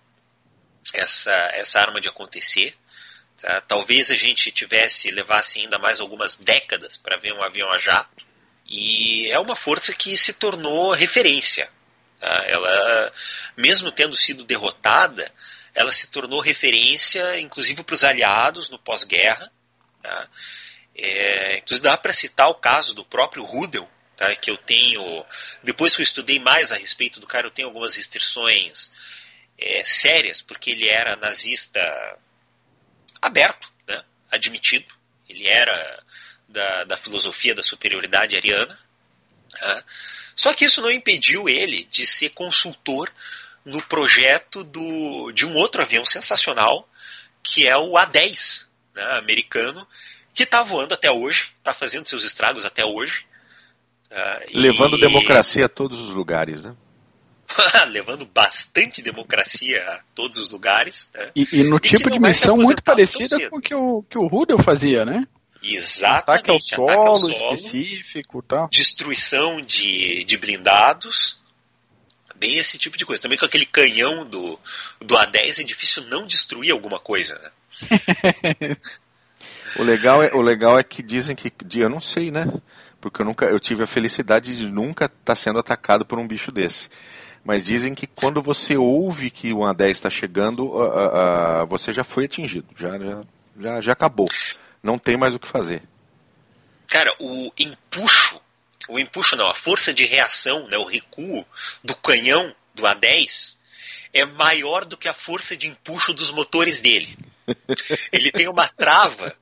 essa, essa arma de acontecer. Tá? Talvez a gente tivesse, levasse ainda mais algumas décadas para ver um avião a jato. E é uma força que se tornou referência. Tá? Ela, mesmo tendo sido derrotada, ela se tornou referência, inclusive para os aliados no pós-guerra. Tá? É, inclusive dá para citar o caso do próprio Rudel, tá? que eu tenho, depois que eu estudei mais a respeito do cara, eu tenho algumas restrições é, sérias, porque ele era nazista aberto, né? admitido, ele era da, da filosofia da superioridade ariana. Tá? Só que isso não impediu ele de ser consultor no projeto do, de um outro avião sensacional, que é o A-10, né, americano, que está voando até hoje, está fazendo seus estragos até hoje. Uh, Levando e... democracia a todos os lugares, né? [LAUGHS] Levando bastante democracia a todos os lugares. Né? E, e, no e tipo de missão muito parecida com o que o, que o Rudel fazia, né? Exatamente. Ataque ao solo, ataque ao solo específico tal. Destruição de, de blindados. Bem esse tipo de coisa. Também com aquele canhão do, do A10 é difícil não destruir alguma coisa, né? [LAUGHS] O legal, é, o legal é que dizem que. Eu não sei, né? Porque eu nunca eu tive a felicidade de nunca estar tá sendo atacado por um bicho desse. Mas dizem que quando você ouve que o A10 está chegando, uh, uh, você já foi atingido. Já, já, já, já acabou. Não tem mais o que fazer. Cara, o empuxo, o empuxo não, a força de reação, né, o recuo do canhão do A10 é maior do que a força de empuxo dos motores dele. [LAUGHS] Ele tem uma trava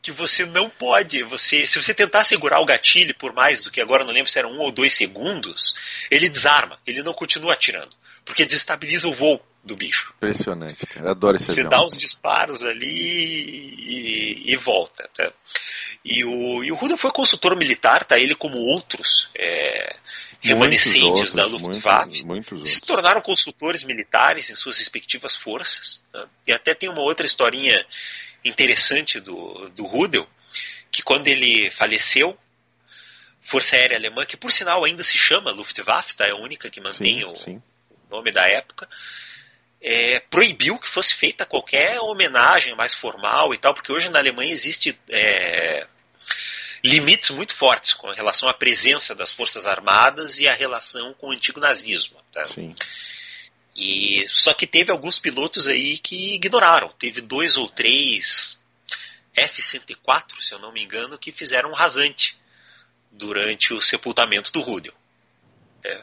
que você não pode. Você, se você tentar segurar o gatilho por mais do que agora não lembro se eram um ou dois segundos, ele desarma, ele não continua atirando, porque desestabiliza o voo do bicho. Impressionante, cara. Adoro esse Você dá uns disparos ali e, e volta. Tá? E o, e o Ruda foi consultor militar, tá? Ele como outros é, remanescentes outros, da Luftwaffe muitos, se tornaram consultores militares em suas respectivas forças. Tá? E até tem uma outra historinha interessante do, do Rudel, que quando ele faleceu, Força Aérea Alemã, que por sinal ainda se chama Luftwaffe, tá? é a única que mantém sim, o sim. nome da época, é, proibiu que fosse feita qualquer homenagem mais formal e tal, porque hoje na Alemanha existe é, limites muito fortes com relação à presença das forças armadas e a relação com o antigo nazismo. Tá? Sim. E só que teve alguns pilotos aí que ignoraram. Teve dois ou três F-104, se eu não me engano, que fizeram um rasante durante o sepultamento do Rudel. É.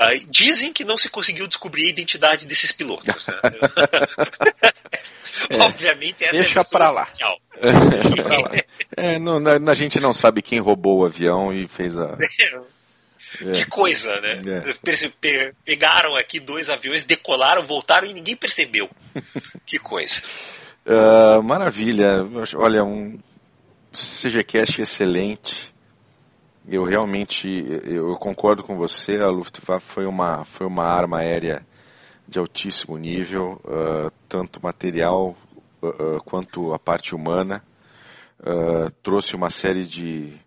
Uh, dizem que não se conseguiu descobrir a identidade desses pilotos. Né? [LAUGHS] é. [LAUGHS] Obviamente essa Deixa é a pra lá. oficial. [LAUGHS] é, não, a gente não sabe quem roubou o avião e fez a. É. Que coisa, né? É. Pegaram aqui dois aviões, decolaram, voltaram e ninguém percebeu. que coisa. Uh, maravilha. Olha, um CGCast excelente. Eu realmente eu concordo com você. A Luftwaffe foi uma, foi uma arma aérea de altíssimo nível, uh, tanto material uh, quanto a parte humana. trouxe uma série de,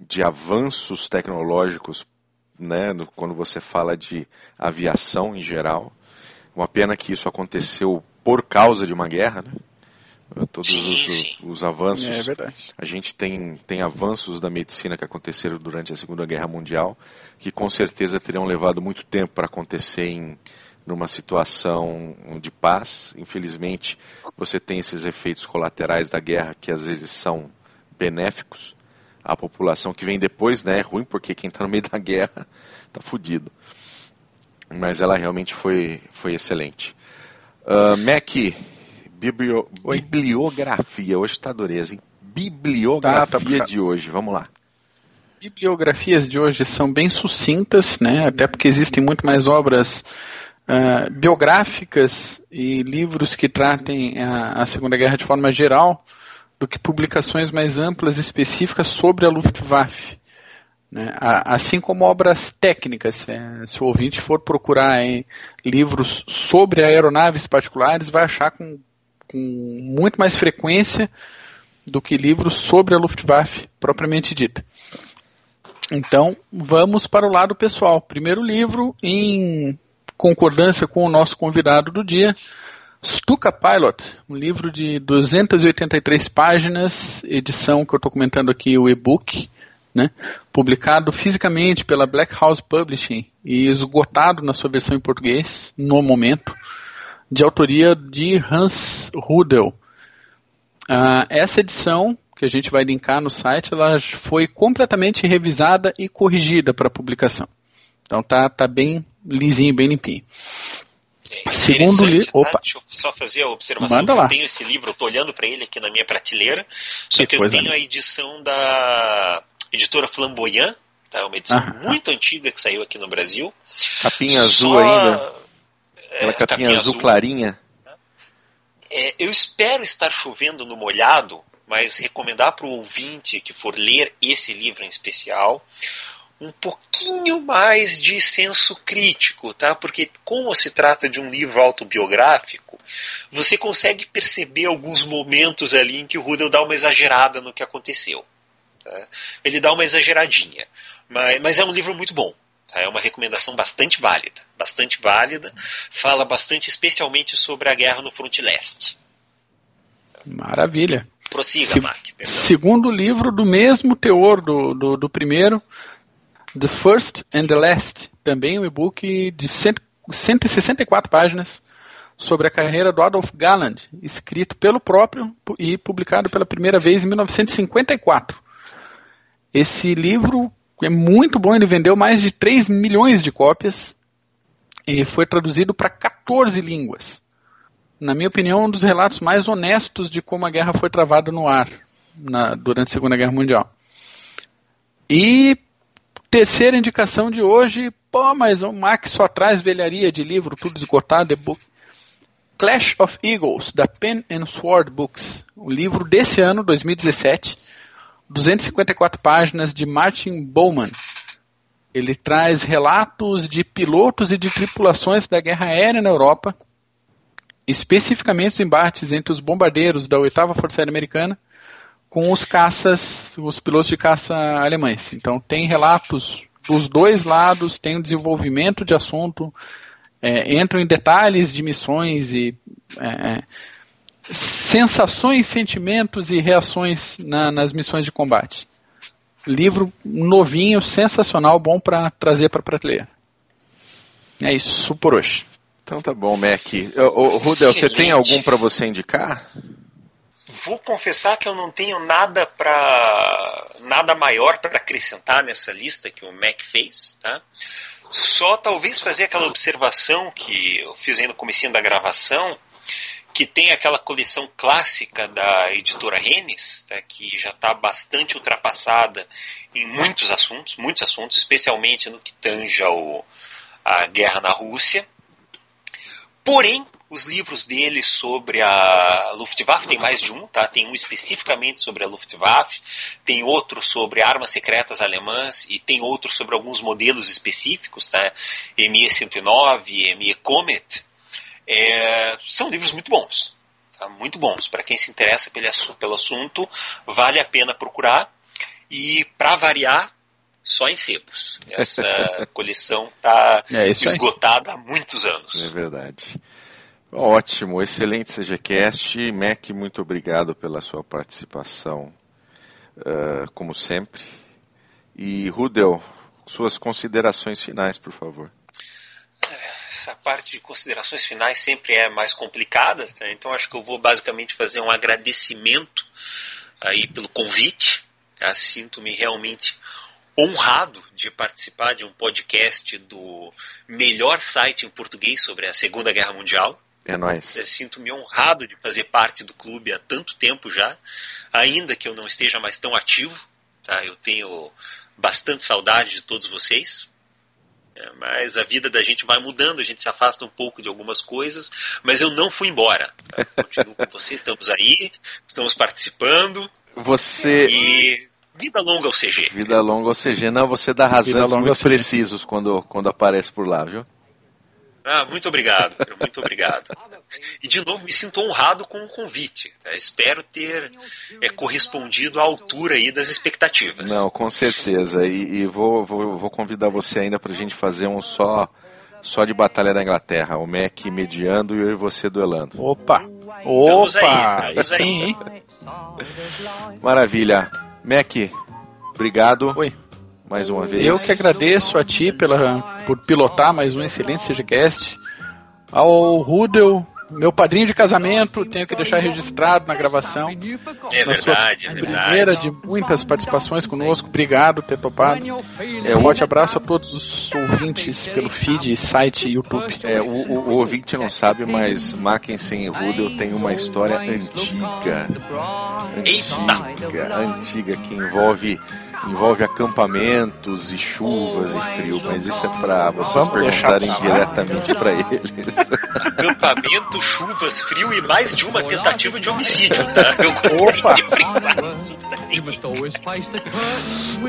de avanços tecnológicos, né, no, quando você fala de aviação em geral. Uma pena que isso aconteceu por causa de uma guerra, né? Todos sim, os, sim. os, avanços. É verdade. A gente tem, tem avanços da medicina que aconteceram durante a Segunda Guerra Mundial, que com certeza teriam levado muito tempo para acontecer em numa situação de paz. Infelizmente, você tem esses efeitos colaterais da guerra que às vezes são benéficos à população que vem depois, né? É ruim porque quem está no meio da guerra está fudido. Mas ela realmente foi, foi excelente. Uh, Mac, biblio, bibliografia, hoje está dureza, hein? Bibliografia tá, tá de hoje, vamos lá. Bibliografias de hoje são bem sucintas, né? Até porque existem muito mais obras uh, biográficas e livros que tratem a, a Segunda Guerra de forma geral do que publicações mais amplas e específicas sobre a Luftwaffe. Né? Assim como obras técnicas. É, se o ouvinte for procurar livros sobre aeronaves particulares, vai achar com, com muito mais frequência do que livros sobre a Luftwaffe propriamente dita. Então, vamos para o lado pessoal. Primeiro livro, em concordância com o nosso convidado do dia, Stuka Pilot, um livro de 283 páginas, edição que eu estou comentando aqui, o e-book, né, publicado fisicamente pela Black House Publishing e esgotado na sua versão em português, no momento, de autoria de Hans Rudel. Uh, essa edição, que a gente vai linkar no site, ela foi completamente revisada e corrigida para publicação. Então tá, tá bem lisinho, bem limpinho. Segundo livro. Tá? Opa. Deixa eu só fazer a observação. Manda lá. Eu tenho esse livro, estou olhando para ele aqui na minha prateleira. Só que, que eu tenho a edição da editora Flamboyant, tá? uma edição ah, muito ah. antiga que saiu aqui no Brasil. Capinha só... azul ainda. Aquela é, capinha, capinha azul, azul clarinha. É, eu espero estar chovendo no molhado, mas recomendar para o ouvinte que for ler esse livro em especial um pouquinho mais de senso crítico, tá? Porque como se trata de um livro autobiográfico, você consegue perceber alguns momentos ali em que o Rudel dá uma exagerada no que aconteceu. Tá? Ele dá uma exageradinha, mas, mas é um livro muito bom. Tá? É uma recomendação bastante válida, bastante válida. Fala bastante, especialmente sobre a guerra no fronte leste. Maravilha. Prossiga, Se, Mac. Segundo livro do mesmo teor do, do, do primeiro, The First and the Last, também um e-book de 164 páginas sobre a carreira do Adolf Galland, escrito pelo próprio e publicado pela primeira vez em 1954. Esse livro é muito bom, ele vendeu mais de 3 milhões de cópias e foi traduzido para 14 línguas. Na minha opinião, um dos relatos mais honestos de como a guerra foi travada no ar na, durante a Segunda Guerra Mundial. E Terceira indicação de hoje, pô, mas o Max só traz velharia de livro, tudo esgotado, é book. Clash of Eagles, da Pen and Sword Books, o livro desse ano, 2017, 254 páginas de Martin Bowman. Ele traz relatos de pilotos e de tripulações da guerra aérea na Europa, especificamente os embates entre os bombardeiros da 8 Força Aérea Americana com os caças, os pilotos de caça alemães. Então tem relatos dos dois lados, tem um desenvolvimento de assunto, é, entram em detalhes de missões e é, é, sensações, sentimentos e reações na, nas missões de combate. Livro novinho, sensacional, bom para trazer para a prateleira. É isso por hoje. Então tá bom, Mac. Ô, Rudel, você tem algum para você indicar? vou confessar que eu não tenho nada para nada maior para acrescentar nessa lista que o Mac fez, tá? Só talvez fazer aquela observação que eu fiz aí no comecinho da gravação, que tem aquela coleção clássica da editora Rennes, né, que já está bastante ultrapassada em muitos assuntos, muitos assuntos, especialmente no que tange ao, a guerra na Rússia. Porém, os livros dele sobre a Luftwaffe, tem mais de um, tá? Tem um especificamente sobre a Luftwaffe, tem outro sobre armas secretas alemãs e tem outro sobre alguns modelos específicos, tá? ME-109, ME-Comet. É, são livros muito bons, tá? muito bons. Para quem se interessa pelo assunto, vale a pena procurar. E, para variar, só em sebos. Essa [LAUGHS] coleção está é esgotada há muitos anos. É verdade. Ótimo, excelente CGCast. Mac, muito obrigado pela sua participação, uh, como sempre. E Rudel, suas considerações finais, por favor. Essa parte de considerações finais sempre é mais complicada, tá? então acho que eu vou basicamente fazer um agradecimento aí pelo convite. Tá? Sinto-me realmente honrado de participar de um podcast do melhor site em português sobre a Segunda Guerra Mundial. É nóis. Sinto-me honrado de fazer parte do clube há tanto tempo já, ainda que eu não esteja mais tão ativo. Tá? Eu tenho bastante saudade de todos vocês. É, mas a vida da gente vai mudando, a gente se afasta um pouco de algumas coisas, mas eu não fui embora. Tá? Continuo com vocês, estamos aí, estamos participando. Você. E Vida longa ao CG. Vida longa ao CG. Não, você dá razões muito precisos quando, quando aparece por lá, viu? Ah, muito obrigado, muito obrigado. E de novo me sinto honrado com o convite. Tá? Espero ter é, correspondido à altura aí das expectativas. Não, com certeza. E, e vou, vou, vou, convidar você ainda para a gente fazer um só só de Batalha da Inglaterra. O Mac mediando e eu e você duelando. Opa! Opa! Aí, sim, hein? Maravilha. Mac, obrigado. Oi. Mais uma vez. Eu que agradeço a ti pela, por pilotar mais um excelente CGCast. Ao Rudel meu padrinho de casamento, tenho que deixar registrado na gravação. É na verdade, é verdade. Primeira de muitas participações conosco. Obrigado por ter topado. É, um forte abraço a todos os ouvintes pelo feed, site e YouTube. É, o, o, o ouvinte não sabe, mas Mackensen e Rudel tem uma história antiga. Antiga, antiga, que envolve envolve acampamentos e chuvas e frio, mas isso é para vocês perguntarem diretamente para eles. Acampamento, chuvas, frio e mais de uma tentativa de homicídio, tá? Eu Opa!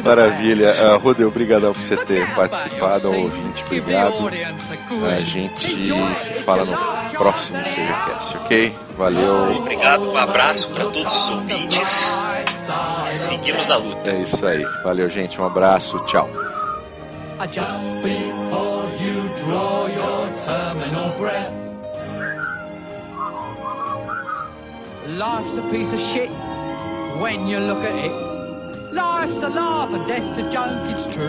Maravilha. Uh, Rodeu, obrigado por você ter participado, ao ouvinte, obrigado. A gente se fala no próximo CGCast, ok? Valeu. Obrigado, um abraço para todos os ouvintes. Seguimos na luta. É isso aí. Valeu, gente. Um abraço. Tchau. Life's a piece of shit when you look at it. Life's a laugh and death's a joke, it's true.